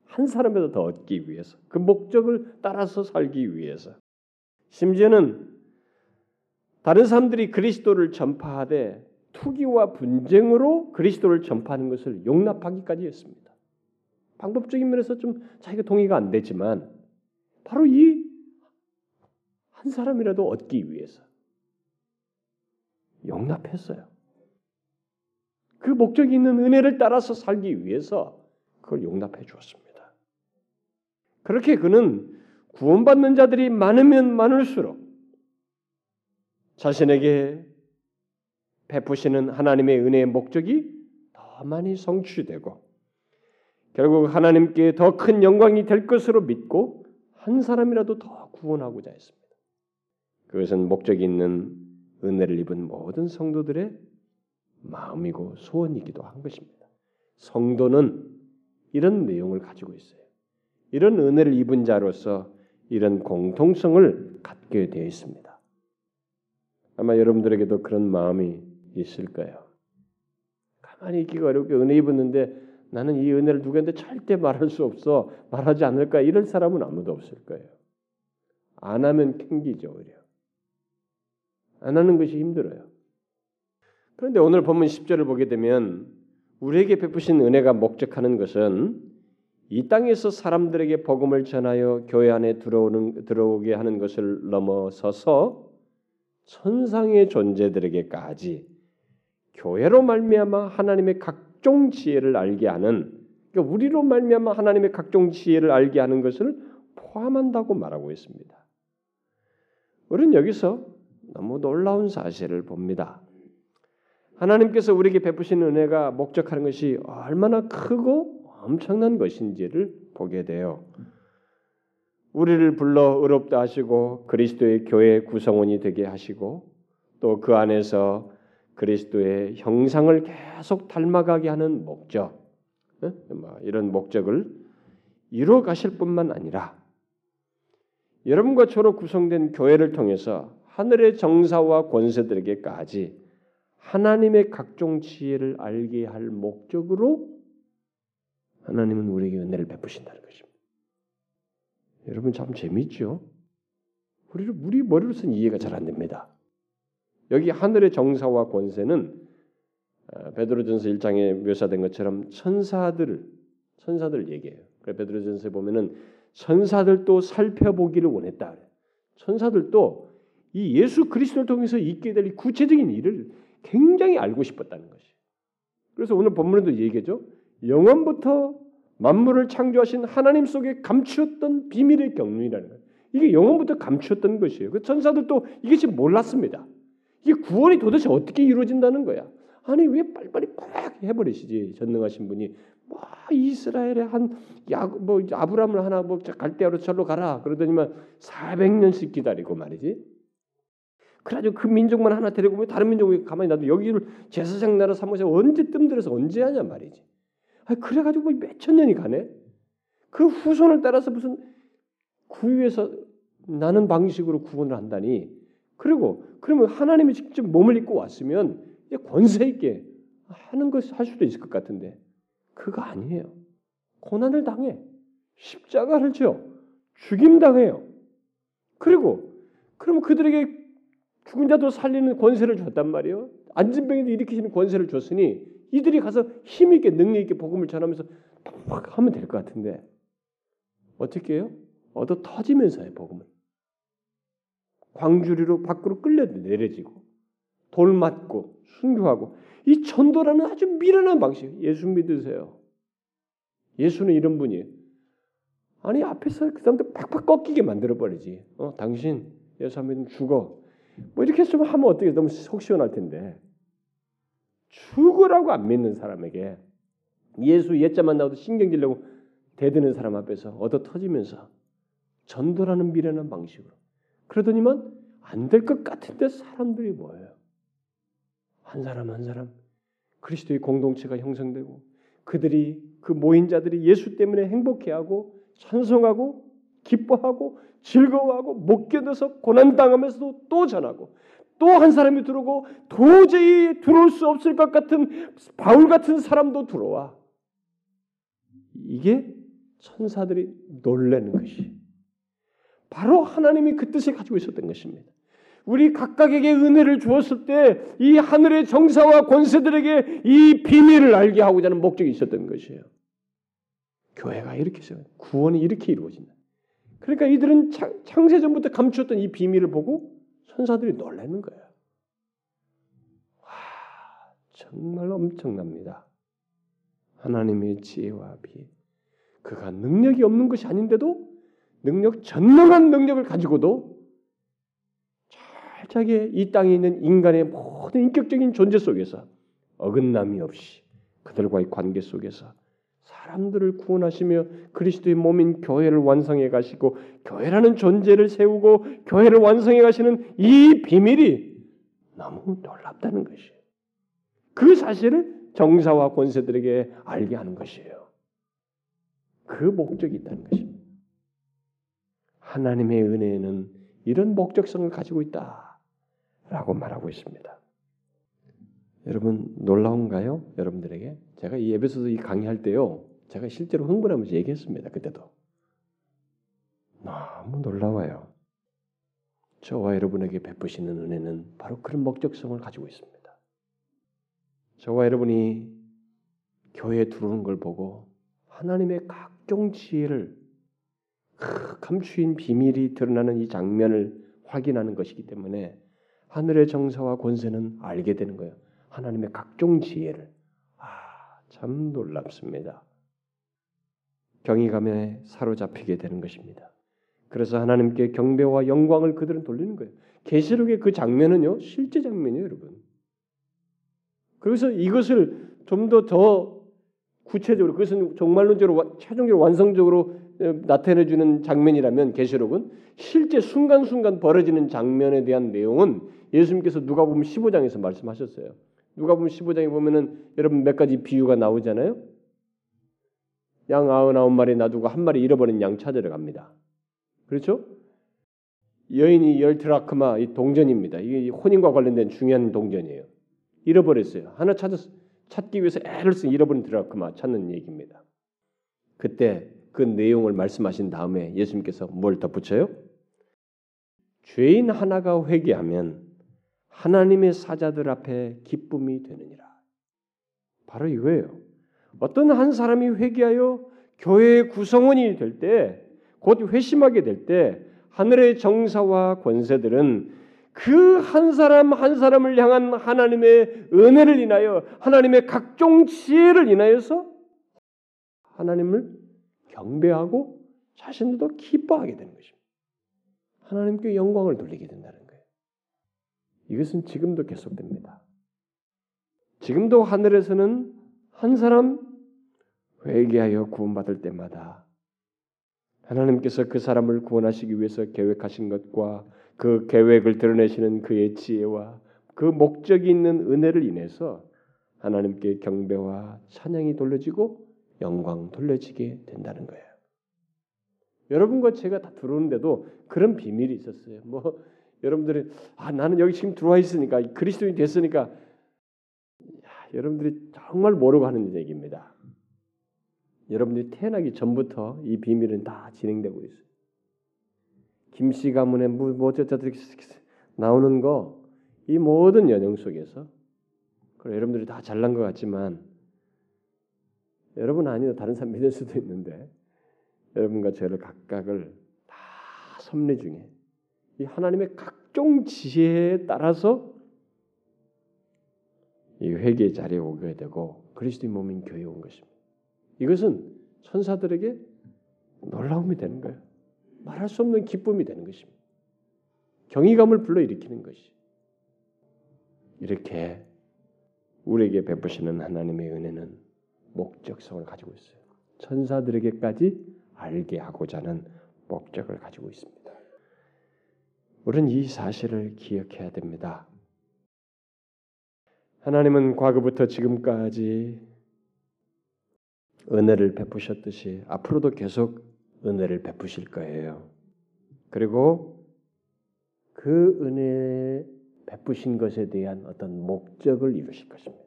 한 사람이라도 더 얻기 위해서 그 목적을 따라서 살기 위해서 심지어는 다른 사람들이 그리스도를 전파하되 투기와 분쟁으로 그리스도를 전파하는 것을 용납하기까지 했습니다. 방법적인 면에서 좀 자기가 동의가 안 되지만 바로 이 한 사람이라도 얻기 위해서 용납했어요. 그 목적이 있는 은혜를 따라서 살기 위해서 그걸 용납해 주었습니다. 그렇게 그는 구원받는 자들이 많으면 많을수록 자신에게 베푸시는 하나님의 은혜의 목적이 더 많이 성취되고 결국 하나님께 더 큰 영광이 될 것으로 믿고 한 사람이라도 더 구원하고자 했습니다. 그것은 목적이 있는 은혜를 입은 모든 성도들의 마음이고 소원이기도 한 것입니다. 성도는 이런 내용을 가지고 있어요. 이런 은혜를 입은 자로서 이런 공통성을 갖게 되어 있습니다. 아마 여러분들에게도 그런 마음이 있을 거예요. 가만히 있기가 어렵게 은혜 입었는데 나는 이 은혜를 누구한테 절대 말할 수 없어 말하지 않을까 이럴 사람은 아무도 없을 거예요. 안 하면 캥기죠 오히려. 안 하는 것이 힘들어요. 그런데 오늘 본문 10절을 보게 되면 우리에게 베푸신 은혜가 목적하는 것은 이 땅에서 사람들에게 복음을 전하여 교회 안에 들어오는 들어오게 하는 것을 넘어서서 천상의 존재들에게까지 교회로 말미암아 하나님의 각종 지혜를 알게 하는 그러니까 우리로 말미암아 하나님의 각종 지혜를 알게 하는 것을 포함한다고 말하고 있습니다. 우리는 여기서 너무 놀라운 사실을 봅니다. 하나님께서 우리에게 베푸신 은혜가 목적하는 것이 얼마나 크고 엄청난 것인지를 보게 돼요. 우리를 불러 의롭다 하시고 그리스도의 교회 구성원이 되게 하시고 또 그 안에서 그리스도의 형상을 계속 닮아가게 하는 목적, 뭐 이런 목적을 이루어 가실 뿐만 아니라 여러분과 저로 구성된 교회를 통해서 하늘의 정사와 권세들에게까지 하나님의 각종 지혜를 알게 할 목적으로 하나님은 우리에게 은혜를 베푸신다는 것입니다. 여러분 참 재미있죠? 우리를 우리 머리로서는 이해가 잘 안 됩니다. 여기 하늘의 정사와 권세는 어, 베드로전서 1장에 묘사된 것처럼 천사들 천사들 얘기해요. 그래 베드로전서에 보면은 천사들도 살펴보기를 원했다. 천사들도 이 예수 그리스도를 통해서 있게 될 구체적인 일을 굉장히 알고 싶었다는 것이. 그래서 오늘 본문에도 얘기죠. 영원부터 만물을 창조하신 하나님 속에 감추었던 비밀의 경륜이라는 거예요. 이게 영원부터 감추었던 것이에요. 그 천사들도 지금 몰랐습니다. 이게 구원이 도대체 어떻게 이루어진다는 거야? 아니 왜 빨리빨리 팍 해버리시지 전능하신 분이 뭐 이스라엘의 한뭐 아브라함을 하나 뭐 갈대아로 절로 가라 그러더니만 400년씩 기다리고 말이지. 그래가지고 그 민족만 하나 데리고 왜 다른 민족이 가만히 놔도 여기를 제사장 나라 삼으서 언제 뜸들어서 언제 하냐 말이지. 아 그래가지고 뭐 몇천 년이 가네. 그 후손을 따라서 무슨 구유에서 나는 방식으로 구원을 한다니. 그리고 그러면 하나님이 직접 몸을 입고 왔으면 권세 있게 하는 것을 할 수도 있을 것 같은데 그거 아니에요. 고난을 당해. 십자가를 져. 죽임 당해요. 그리고 그러면 그들에게 죽은 자도 살리는 권세를 줬단 말이에요. 안진병에도 일으키시는 권세를 줬으니 이들이 가서 힘 있게 능력 있게 복음을 전하면서 막 하면 될 것 같은데 어떻게 해요? 얻어 터지면서 해 복음을. 광주리로 밖으로 끌려 내려지고 돌 맞고 순교하고 이 전도라는 아주 미련한 방식. 예수 믿으세요. 예수는 이런 분이에요. 아니 앞에서 그 사람들 팍팍 꺾이게 만들어 버리지. 어, 당신 예수 믿으면 죽어. 뭐 이렇게 좀 하면 어떻게 너무 속 시원할 텐데 죽으라고 안 믿는 사람에게 예수 예자만 나와도 신경질려고 대드는 사람 앞에서 얻어 터지면서 전도라는 미련한 방식으로 그러더니만 안 될 것 같은데 사람들이 뭐예요? 한 사람 한 사람 그리스도의 공동체가 형성되고 그들이 그 모인 자들이 예수 때문에 행복해하고 찬송하고 기뻐하고 즐거워하고 못 견뎌서 고난 당하면서도 또 전하고 또 한 사람이 들어오고 도저히 들어올 수 없을 것 같은 바울 같은 사람도 들어와. 이게 천사들이 놀라는 것이 바로 하나님이 그 뜻을 가지고 있었던 것입니다. 우리 각각에게 은혜를 주었을 때 이 하늘의 정사와 권세들에게 이 비밀을 알게 하고자 하는 목적이 있었던 것이에요. 교회가 이렇게 있어요. 구원이 이렇게 이루어진다. 그러니까 이들은 창세 전부터 감추었던 이 비밀을 보고 천사들이 놀라는 거예요. 와, 정말 엄청납니다. 하나님의 지혜와 비. 그가 능력이 없는 것이 아닌데도 능력 전능한 능력을 가지고도 철저하게 이 땅에 있는 인간의 모든 인격적인 존재 속에서 어긋남이 없이 그들과의 관계 속에서 사람들을 구원하시며 그리스도의 몸인 교회를 완성해 가시고 교회라는 존재를 세우고 교회를 완성해 가시는 이 비밀이 너무 놀랍다는 것이에요. 그 사실을 정사와 권세들에게 알게 하는 것이에요. 그 목적이 있다는 것입니다. 하나님의 은혜는 이런 목적성을 가지고 있다 라고 말하고 있습니다. 여러분 놀라운가요? 여러분들에게 제가 이 에베소서 이 강의할 때요. 제가 실제로 흥분하면서 얘기했습니다. 그때도 너무 놀라워요. 저와 여러분에게 베푸시는 은혜는 바로 그런 목적성을 가지고 있습니다. 저와 여러분이 교회에 들어오는 걸 보고 하나님의 각종 지혜를 감추인 비밀이 드러나는 이 장면을 확인하는 것이기 때문에 하늘의 정사와 권세는 알게 되는 거예요. 하나님의 각종 지혜를. 아, 참 놀랍습니다. 경이감에 사로잡히게 되는 것입니다. 그래서 하나님께 경배와 영광을 그들은 돌리는 거예요. 계시록의 그 장면은요, 실제 장면이에요, 여러분. 그래서 이것을 좀 더더 구체적으로 그것은 정말론적으로 최종적으로 완성적으로 어, 나타내 주는 장면이라면 계시록은 실제 순간순간 벌어지는 장면에 대한 내용은 예수님께서 누가 보면 15장에서 말씀하셨어요. 누가 보면 15장에 보면은 여러분 몇 가지 비유가 나오잖아요. 양 아흔아홉 마리 놔두고 한 마리 잃어버린 양 찾으러 갑니다. 그렇죠? 여인이 열 드라크마 이 동전입니다. 이게 혼인과 관련된 중요한 동전이에요. 잃어버렸어요. 하나 찾았 찾기 위해서 애를 쓰 잃어버린 드라크마 찾는 얘기입니다. 그때 그 내용을 말씀하신 다음에 예수님께서 뭘 덧붙여요? 죄인 하나가 회개하면 하나님의 사자들 앞에 기쁨이 되느니라. 바로 이거예요. 어떤 한 사람이 회개하여 교회의 구성원이 될 때, 곧 회심하게 될 때, 하늘의 정사와 권세들은 그 한 사람 한 사람을 향한 하나님의 은혜를 인하여 하나님의 각종 지혜를 인하여서 하나님을 경배하고 자신들도 기뻐하게 되는 것입니다. 하나님께 영광을 돌리게 된다는 거예요. 이것은 지금도 계속됩니다. 지금도 하늘에서는 한 사람 회개하여 구원받을 때마다 하나님께서 그 사람을 구원하시기 위해서 계획하신 것과 그 계획을 드러내시는 그의 지혜와 그 목적이 있는 은혜를 인해서 하나님께 경배와 찬양이 돌려지고 영광 돌려지게 된다는 거예요. 여러분과 제가 다 들어오는데도 그런 비밀이 있었어요. 뭐 여러분들이 아 나는 여기 지금 들어와 있으니까 그리스도인이 됐으니까 야, 여러분들이 정말 모르고 하는 얘기입니다. 여러분들이 태어나기 전부터 이 비밀은 다 진행되고 있어요. 김씨 뭐 어쩌저쩌 나오는 거 이 모든 연영 속에서 그래 여러분들이 다 잘난 것 같지만 여러분 아니도 다른 사람 믿을 수도 있는데 여러분과 저를 각각을 다 섭리 중에 이 하나님의 각종 지혜에 따라서 이 회개의 자리에 오게 되고 그리스도의 몸인 교회에 온 것입니다. 이것은 천사들에게 놀라움이 되는 거예요. 말할 수 없는 기쁨이 되는 것입니다. 경이감을 불러일으키는 것이. 이렇게 우리에게 베푸시는 하나님의 은혜는 목적성을 가지고 있어요. 천사들에게까지 알게 하고자 하는 목적을 가지고 있습니다. 우리는 이 사실을 기억해야 됩니다. 하나님은 과거부터 지금까지 은혜를 베푸셨듯이 앞으로도 계속 은혜를 베푸실 거예요. 그리고 그 은혜 베푸신 것에 대한 어떤 목적을 이루실 것입니다.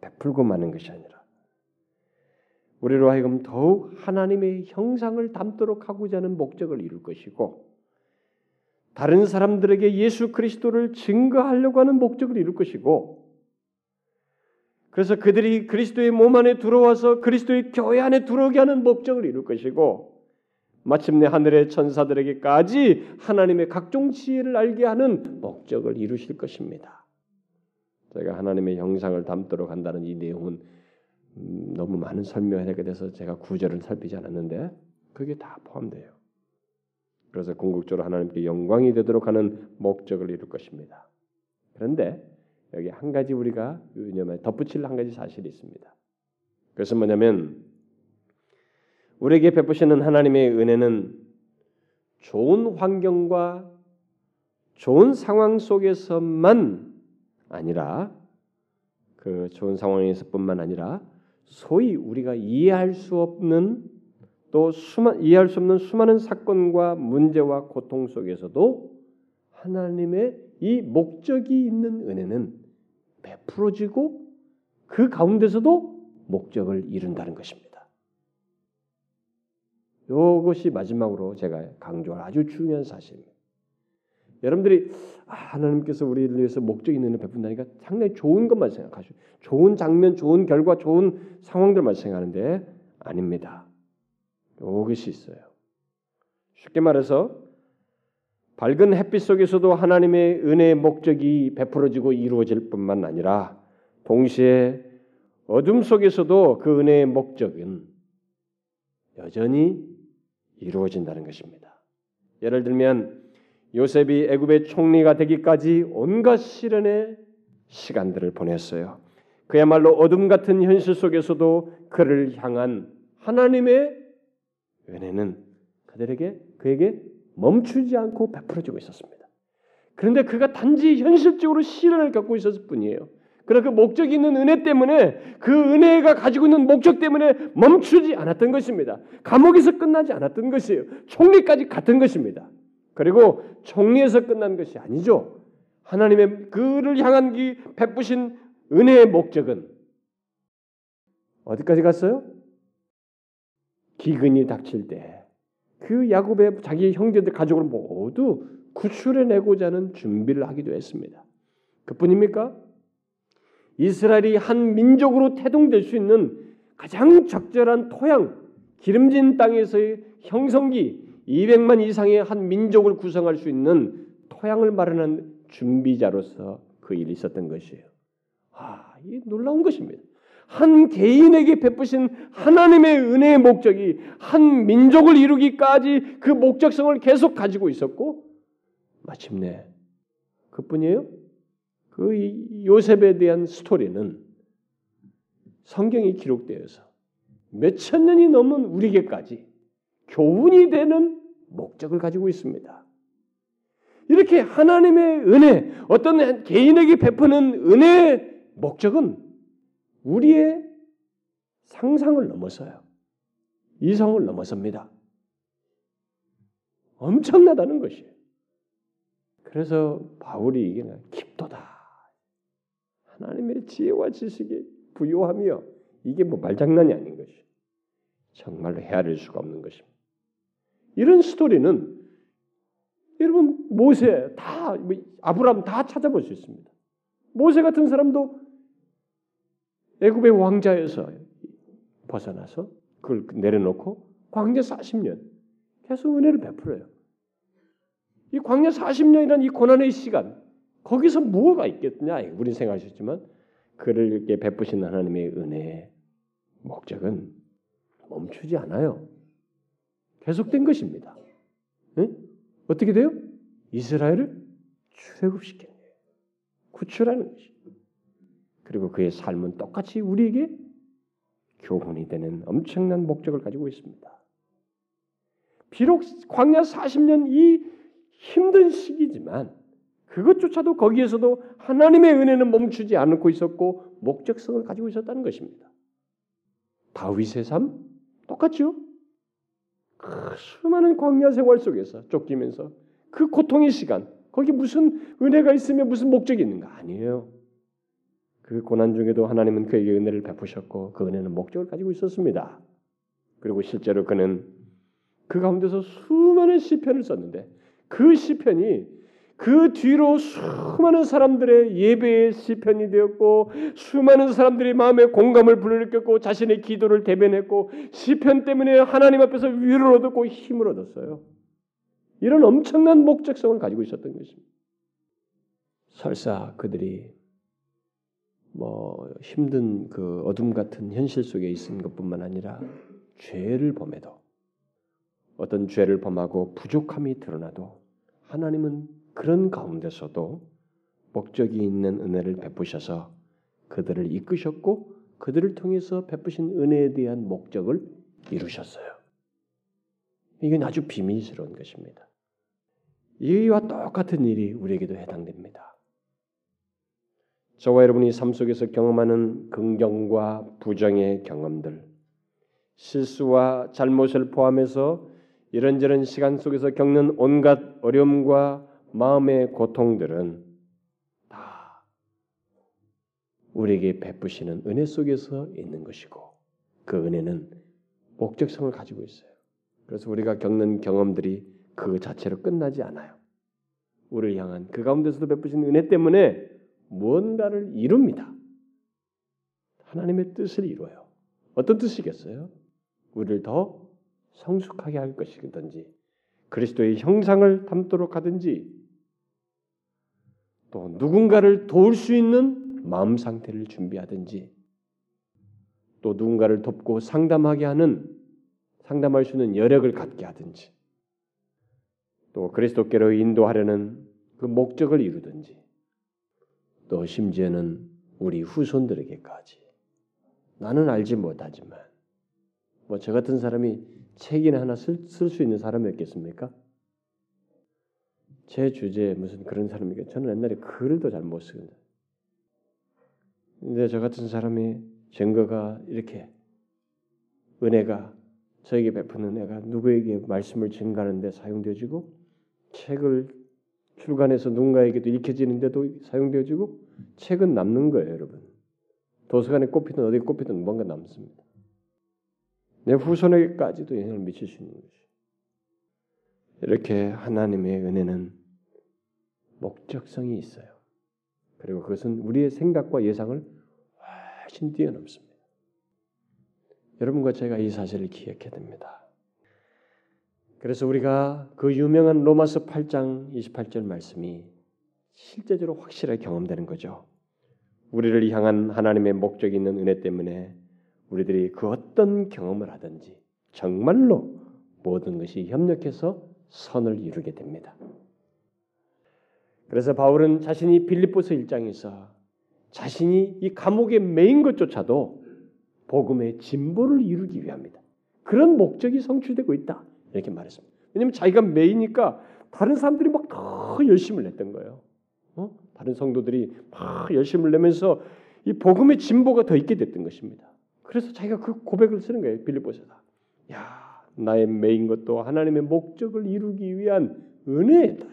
베풀고 마는 것이 아니라 우리로 하여금 더욱 하나님의 형상을 담도록 하고자 하는 목적을 이룰 것이고 다른 사람들에게 예수 그리스도를 증거하려고 하는 목적을 이룰 것이고 그래서 그들이 그리스도의 몸 안에 들어와서 그리스도의 교회 안에 들어오게 하는 목적을 이룰 것이고 마침내 하늘의 천사들에게까지 하나님의 각종 지혜를 알게 하는 목적을 이루실 것입니다. 제가 하나님의 형상을 담도록 한다는 이 내용은 음, 너무 많은 설명을 하게 돼서 제가 구절을 살피지 않았는데 그게 다 포함돼요. 그래서 궁극적으로 하나님께 영광이 되도록 하는 목적을 이룰 것입니다. 그런데 여기 한 가지 우리가 유념해 덧붙일 한 가지 사실이 있습니다. 그것은 뭐냐면 우리에게 베푸시는 하나님의 은혜는 좋은 환경과 좋은 상황 속에서만 아니라 그 좋은 상황에서뿐만 아니라 소위 우리가 이해할 수 없는 또 수마, 이해할 수 없는 수많은 사건과 문제와 고통 속에서도 하나님의 이 목적이 있는 은혜는 베풀어지고 그 가운데서도 목적을 이룬다는 것입니다. 이것이 마지막으로 제가 강조할 아주 중요한 사실입니다. 여러분들이 아, 하나님께서 우리를 위해서 목적 있는 일 베푼다니까 상당히 좋은 것만 생각하시고 좋은 장면, 좋은 결과, 좋은 상황들만 생각하는데 아닙니다. 이것이 있어요. 쉽게 말해서 밝은 햇빛 속에서도 하나님의 은혜의 목적이 베풀어지고 이루어질 뿐만 아니라 동시에 어둠 속에서도 그 은혜의 목적은 여전히 이루어진다는 것입니다. 예를 들면 요셉이 애굽의 총리가 되기까지 온갖 시련의 시간들을 보냈어요. 그야말로 어둠 같은 현실 속에서도 그를 향한 하나님의 은혜는 그들에게 그에게 멈추지 않고 베풀어지고 있었습니다. 그런데 그가 단지 현실적으로 시련을 겪고 있었을 뿐이에요. 그러나 그 목적이 있는 은혜 때문에 그 은혜가 가지고 있는 목적 때문에 멈추지 않았던 것입니다. 감옥에서 끝나지 않았던 것이에요. 총리까지 갔던 것입니다. 그리고 총리에서 끝난 것이 아니죠. 하나님의 그를 향한 기 베푸신 은혜의 목적은 어디까지 갔어요? 기근이 닥칠 때 그 야곱의 자기 형제들 가족을 모두 구출해내고자 하는 준비를 하기도 했습니다. 그뿐입니까? 이스라엘이 한 민족으로 태동될 수 있는 가장 적절한 토양, 기름진 땅에서의 형성기 200만 이상의 한 민족을 구성할 수 있는 토양을 마련한 준비자로서 그 일이 있었던 것이에요. 아, 이 놀라운 것입니다. 한 개인에게 베푸신 하나님의 은혜의 목적이 한 민족을 이루기까지 그 목적성을 계속 가지고 있었고 마침내 그뿐이에요. 그 요셉에 대한 스토리는 성경이 기록되어서 몇천 년이 넘은 우리에게까지 교훈이 되는 목적을 가지고 있습니다. 이렇게 하나님의 은혜, 어떤 개인에게 베푸는 은혜의 목적은 우리의 상상을 넘어서요. 이성을 넘어섭니다. 엄청나다는 것이에요. 그래서 바울이 이게 깊도다. 하나님의 지혜와 지식이 부요하며 이게 뭐 말장난이 아닌 것이 정말로 헤아릴 수가 없는 것입니다. 이런 스토리는 여러분 모세 다뭐 아브라함 다 찾아볼 수 있습니다. 모세 같은 사람도 애굽의 왕자에서 벗어나서 그걸 내려놓고 광야 40년 계속 은혜를 베풀어요. 이 광야 40년이라는 이 고난의 시간 거기서 무엇가 있겠냐? 우리 생각하셨지만 그를 이렇게 베푸신 하나님의 은혜의 목적은 멈추지 않아요. 계속된 것입니다. 네? 어떻게 돼요? 이스라엘을 출애굽시키는 거예요. 구출하는 것이. 그리고 그의 삶은 똑같이 우리에게 교훈이 되는 엄청난 목적을 가지고 있습니다. 비록 광야 40년 이 힘든 시기지만 그것조차도 거기에서도 하나님의 은혜는 멈추지 않고 있었고 목적성을 가지고 있었다는 것입니다. 다윗의 삶 똑같죠? 그 수많은 광야 생활 속에서 쫓기면서 그 고통의 시간 거기 무슨 은혜가 있으면 무슨 목적이 있는가 아니에요. 그 고난 중에도 하나님은 그에게 은혜를 베푸셨고 그 은혜는 목적을 가지고 있었습니다. 그리고 실제로 그는 그 가운데서 수많은 시편을 썼는데 그 시편이 그 뒤로 수많은 사람들의 예배의 시편이 되었고 수많은 사람들이 마음의 공감을 불러일으켰고 자신의 기도를 대변했고 시편 때문에 하나님 앞에서 위로를 얻었고 힘을 얻었어요. 이런 엄청난 목적성을 가지고 있었던 것입니다. 설사 그들이 뭐 힘든 그 어둠 같은 현실 속에 있은 것뿐만 아니라 죄를 범해도 어떤 죄를 범하고 부족함이 드러나도 하나님은 그런 가운데서도 목적이 있는 은혜를 베푸셔서 그들을 이끄셨고 그들을 통해서 베푸신 은혜에 대한 목적을 이루셨어요. 이건 아주 비밀스러운 것입니다. 이와 똑같은 일이 우리에게도 해당됩니다. 저와 여러분이 삶 속에서 경험하는 긍정과 부정의 경험들, 실수와 잘못을 포함해서 이런저런 시간 속에서 겪는 온갖 어려움과 마음의 고통들은 다 우리에게 베푸시는 은혜 속에서 있는 것이고 그 은혜는 목적성을 가지고 있어요. 그래서 우리가 겪는 경험들이 그 자체로 끝나지 않아요. 우리를 향한 그 가운데서도 베푸신 은혜 때문에 무언가를 이룹니다. 하나님의 뜻을 이루어요. 어떤 뜻이겠어요? 우리를 더 성숙하게 할 것이든지 그리스도의 형상을 담도록 하든지 또 누군가를 도울 수 있는 마음 상태를 준비하든지 또 누군가를 돕고 상담하게 하는 상담할 수 있는 여력을 갖게 하든지 또 그리스도께로 인도하려는 그 목적을 이루든지 또 심지어는 우리 후손들에게까지 나는 알지 못하지만 뭐 저 같은 사람이 책이나 하나 쓸 수 있는 사람이었겠습니까? 제 주제에 무슨 그런 사람이니까 저는 옛날에 글도 잘 못 쓰거든요. 근데 저 같은 사람이 증거가 이렇게 은혜가 저에게 베푸는 은혜가 누구에게 말씀을 증가하는데 사용되어지고 책을 출간해서 누군가에게도 읽혀지는데도 사용되어지고 책은 남는 거예요, 여러분. 도서관에 꼽히든 어디 꼽히든 뭔가 남습니다. 내 후손에게까지도 영향을 미칠 수 있는 것이. 이렇게 하나님의 은혜는 목적성이 있어요. 그리고 그것은 우리의 생각과 예상을 훨씬 뛰어넘습니다. 여러분과 제가 이 사실을 기억해야 됩니다. 그래서 우리가 그 유명한 로마서 8장 28절 말씀이 실제적으로 확실하게 경험되는 거죠. 우리를 향한 하나님의 목적이 있는 은혜 때문에 우리들이 그 어떤 경험을 하든지 정말로 모든 것이 협력해서 선을 이루게 됩니다. 그래서 바울은 자신이 빌립보서 1장에서 자신이 이 감옥에 매인 것조차도 복음의 진보를 이루기 위함이다. 그런 목적이 성취되고 있다. 이렇게 말했습니다. 왜냐하면 자기가 매이니까 다른 사람들이 막 더 열심을 냈던 거예요. 어? 다른 성도들이 막 열심을 내면서 이 복음의 진보가 더 있게 됐던 것입니다. 그래서 자기가 그 고백을 쓰는 거예요. 빌립보서다. 야, 나의 매인 것도 하나님의 목적을 이루기 위한 은혜다.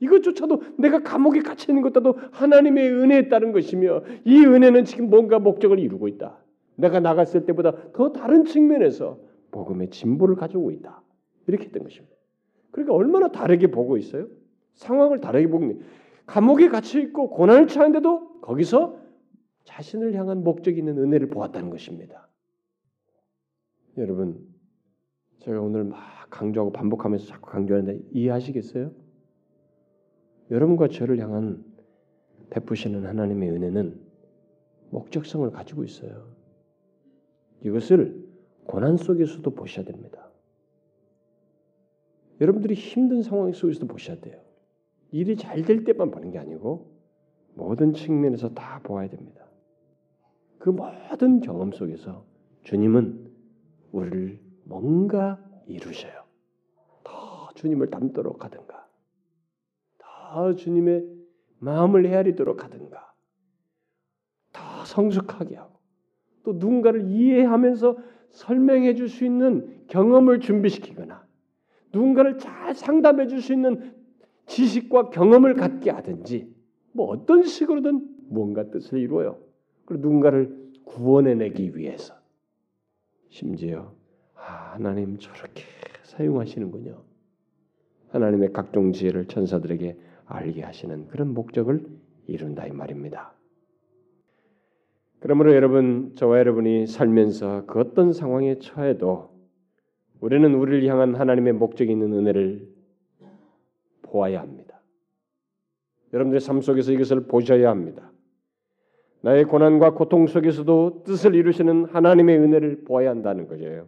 이것조차도 내가 감옥에 갇혀 있는 것도 하나님의 은혜에 따른 것이며 이 은혜는 지금 뭔가 목적을 이루고 있다. 내가 나갔을 때보다 더 다른 측면에서 복음의 진보를 가져오고 있다. 이렇게 했던 것입니다. 그러니까 얼마나 다르게 보고 있어요? 상황을 다르게 보고 있는 감옥에 갇혀 있고 고난을 처하는데도 거기서 자신을 향한 목적 있는 은혜를 보았다는 것입니다. 여러분, 제가 오늘 막 강조하고 반복하면서 자꾸 강조하는데 이해하시겠어요? 여러분과 저를 향한 베푸시는 하나님의 은혜는 목적성을 가지고 있어요. 이것을 고난 속에서도 보셔야 됩니다. 여러분들이 힘든 상황 속에서도 보셔야 돼요. 일이 잘 될 때만 보는 게 아니고 모든 측면에서 다 보아야 됩니다. 그 모든 경험 속에서 주님은 우리를 뭔가 이루셔요. 더 주님을 닮도록 하든가, 더 주님의 마음을 헤아리도록 하든가, 더 성숙하게 하고, 또 누군가를 이해하면서 설명해 줄 수 있는 경험을 준비시키거나, 누군가를 잘 상담해 줄 수 있는 지식과 경험을 갖게 하든지 뭐 어떤 식으로든 무언가 뜻을 이루어요. 그리고 누군가를 구원해내기 위해서 심지어 아, 하나님 저렇게 사용하시는군요. 하나님의 각종 지혜를 천사들에게 알게 하시는 그런 목적을 이룬다 이 말입니다. 그러므로 여러분 저와 여러분이 살면서 그 어떤 상황에 처해도 우리는 우리를 향한 하나님의 목적이 있는 은혜를 보아야 합니다. 여러분들의 삶 속에서 이것을 보셔야 합니다. 나의 고난과 고통 속에서도 뜻을 이루시는 하나님의 은혜를 보아야 한다는 거예요.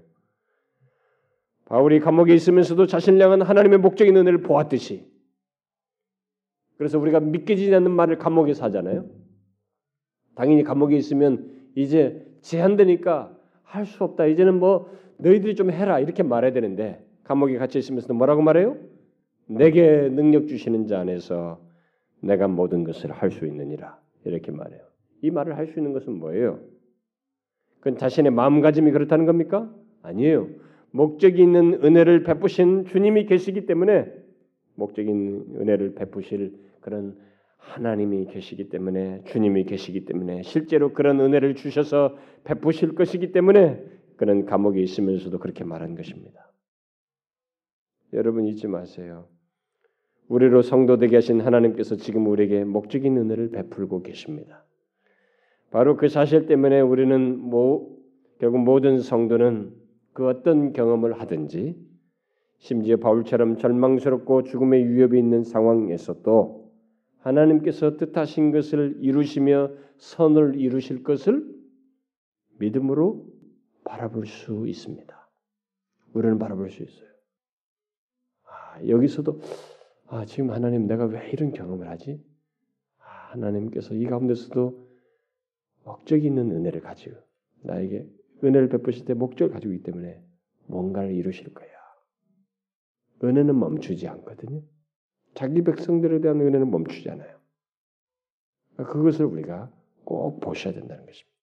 바울이 감옥에 있으면서도 자신을 향한 하나님의 목적인 은혜를 보았듯이 그래서 우리가 믿겨지지 않는 말을 감옥에서 하잖아요. 당연히 감옥에 있으면 이제 제한되니까 할 수 없다. 이제는 뭐 너희들이 좀 해라 이렇게 말해야 되는데 감옥에 갇혀 있으면서 뭐라고 말해요? 내게 능력 주시는 자 안에서 내가 모든 것을 할 수 있느니라 이렇게 말해요. 이 말을 할 수 있는 것은 뭐예요? 그건 자신의 마음가짐이 그렇다는 겁니까? 아니에요. 목적이 있는 은혜를 베푸신 주님이 계시기 때문에 목적인 은혜를 베푸실 그런 하나님이 계시기 때문에 주님이 계시기 때문에 실제로 그런 은혜를 주셔서 베푸실 것이기 때문에 그는 감옥에 있으면서도 그렇게 말한 것입니다. 여러분 잊지 마세요. 우리로 성도 되게 하신 하나님께서 지금 우리에게 목적인 은혜를 베풀고 계십니다. 바로 그 사실 때문에 우리는 뭐 결국 모든 성도는 그 어떤 경험을 하든지 심지어 바울처럼 절망스럽고 죽음의 위협이 있는 상황에서도 하나님께서 뜻하신 것을 이루시며 선을 이루실 것을 믿음으로 바라볼 수 있습니다. 우리는 바라볼 수 있어요. 아, 여기서도 아, 지금 하나님 내가 왜 이런 경험을 하지? 아, 하나님께서 이 가운데서도 목적이 있는 은혜를 가지고 나에게 은혜를 베푸실 때 목적을 가지고 있기 때문에 뭔가를 이루실 거야. 은혜는 멈추지 않거든요. 자기 백성들에 대한 은혜는 멈추지 않아요. 그것을 우리가 꼭 보셔야 된다는 것입니다.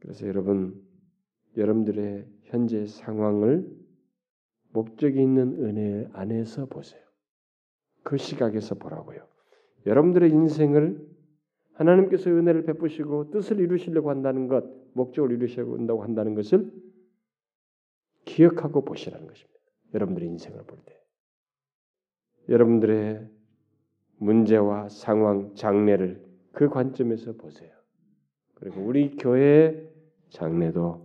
그래서 여러분, 여러분들의 현재 상황을 목적이 있는 은혜 안에서 보세요. 그 시각에서 보라고요. 여러분들의 인생을 하나님께서 은혜를 베푸시고 뜻을 이루시려고 한다는 것, 목적을 이루시려고 한다고 한다는 것을 기억하고 보시라는 것입니다. 여러분들의 인생을 볼 때. 여러분들의 문제와 상황, 장래를 그 관점에서 보세요. 그리고 우리 교회의 장래도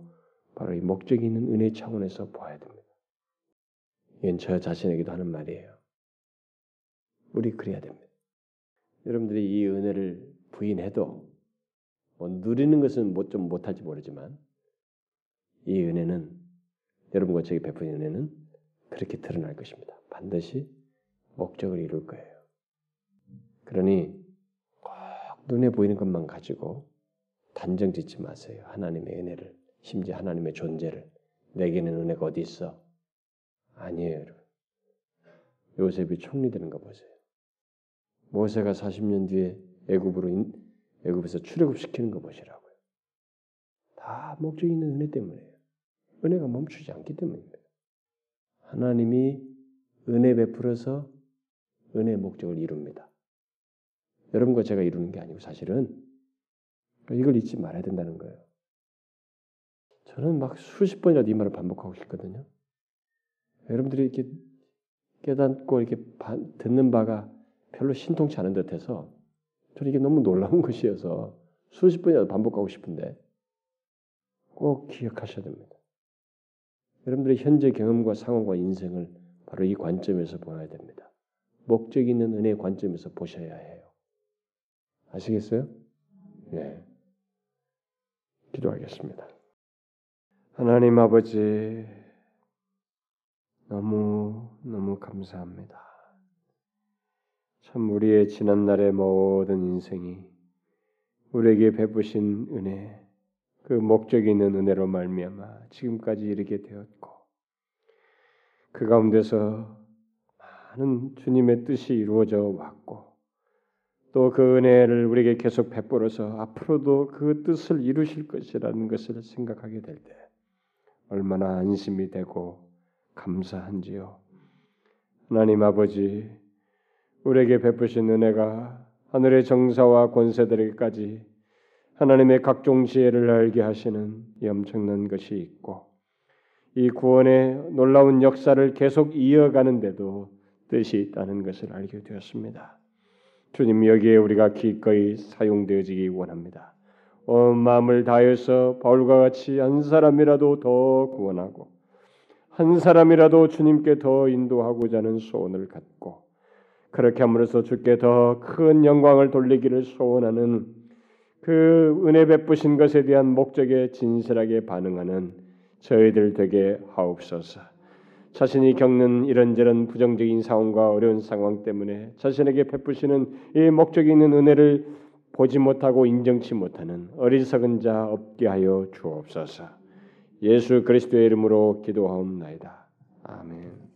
바로 이 목적이 있는 은혜 차원에서 봐야 됩니다. 이건 저 자신에게도 하는 말이에요. 우리 그래야 됩니다. 여러분들이 이 은혜를 부인해도 뭐 누리는 것은 뭐 좀 못할지 모르지만 이 은혜는 여러분과 저에게 베푼 은혜는 그렇게 드러날 것입니다. 반드시 목적을 이룰 거예요. 그러니 꼭 눈에 보이는 것만 가지고 단정 짓지 마세요. 하나님의 은혜를 심지어 하나님의 존재를 내게는 은혜가 어디 있어? 아니에요, 여러분. 요셉이 총리 되는 거 보세요. 모세가 40년 뒤에 애굽으로 애굽에서 출애굽시키는 거 보시라고요. 다 목적이 있는 은혜 때문에요. 은혜가 멈추지 않기 때문입니다. 하나님이 은혜 베풀어서 은혜의 목적을 이룹니다. 여러분과 제가 이루는 게 아니고 사실은 이걸 잊지 말아야 된다는 거예요. 저는 막 수십 번이라도 이 말을 반복하고 싶거든요. 여러분들이 이렇게 깨닫고 이렇게 듣는 바가 별로 신통치 않은 듯해서 저는 이게 너무 놀라운 [LAUGHS] 것이어서 수십 번이라도 반복하고 싶은데 꼭 기억하셔야 됩니다. 여러분들의 현재 경험과 상황과 인생을 바로 이 관점에서 보아야 됩니다. 목적 있는 은혜의 관점에서 보셔야 해요. 아시겠어요? 네. 기도하겠습니다. 하나님 아버지, 너무, 너무 감사합니다. 참 우리의 지난날의 모든 인생이 우리에게 베푸신 은혜, 그 목적이 있는 은혜로 말미암아 지금까지 이르게 되었고 그 가운데서 많은 주님의 뜻이 이루어져 왔고 또 그 은혜를 우리에게 계속 베풀어서 앞으로도 그 뜻을 이루실 것이라는 것을 생각하게 될 때 얼마나 안심이 되고 감사한지요. 하나님 아버지 우리에게 베푸신 은혜가 하늘의 정사와 권세들에게까지 하나님의 각종 지혜를 알게 하시는 이 엄청난 것이 있고 이 구원의 놀라운 역사를 계속 이어가는데도 뜻이 있다는 것을 알게 되었습니다. 주님 여기에 우리가 기꺼이 사용되어지기 원합니다. 온 마음을 다해서 바울과 같이 한 사람이라도 더 구원하고 한 사람이라도 주님께 더 인도하고자 하는 소원을 갖고 그렇게 함으로써 주께 더 큰 영광을 돌리기를 소원하는 그 은혜 베푸신 것에 대한 목적에 진실하게 반응하는 저희들 되게 하옵소서. 자신이 겪는 이런저런 부정적인 상황과 어려운 상황 때문에 자신에게 베푸시는 이 목적이 있는 은혜를 보지 못하고 인정치 못하는 어리석은 자 없게 하여 주옵소서. 예수 그리스도의 이름으로 기도하옵나이다. 아멘.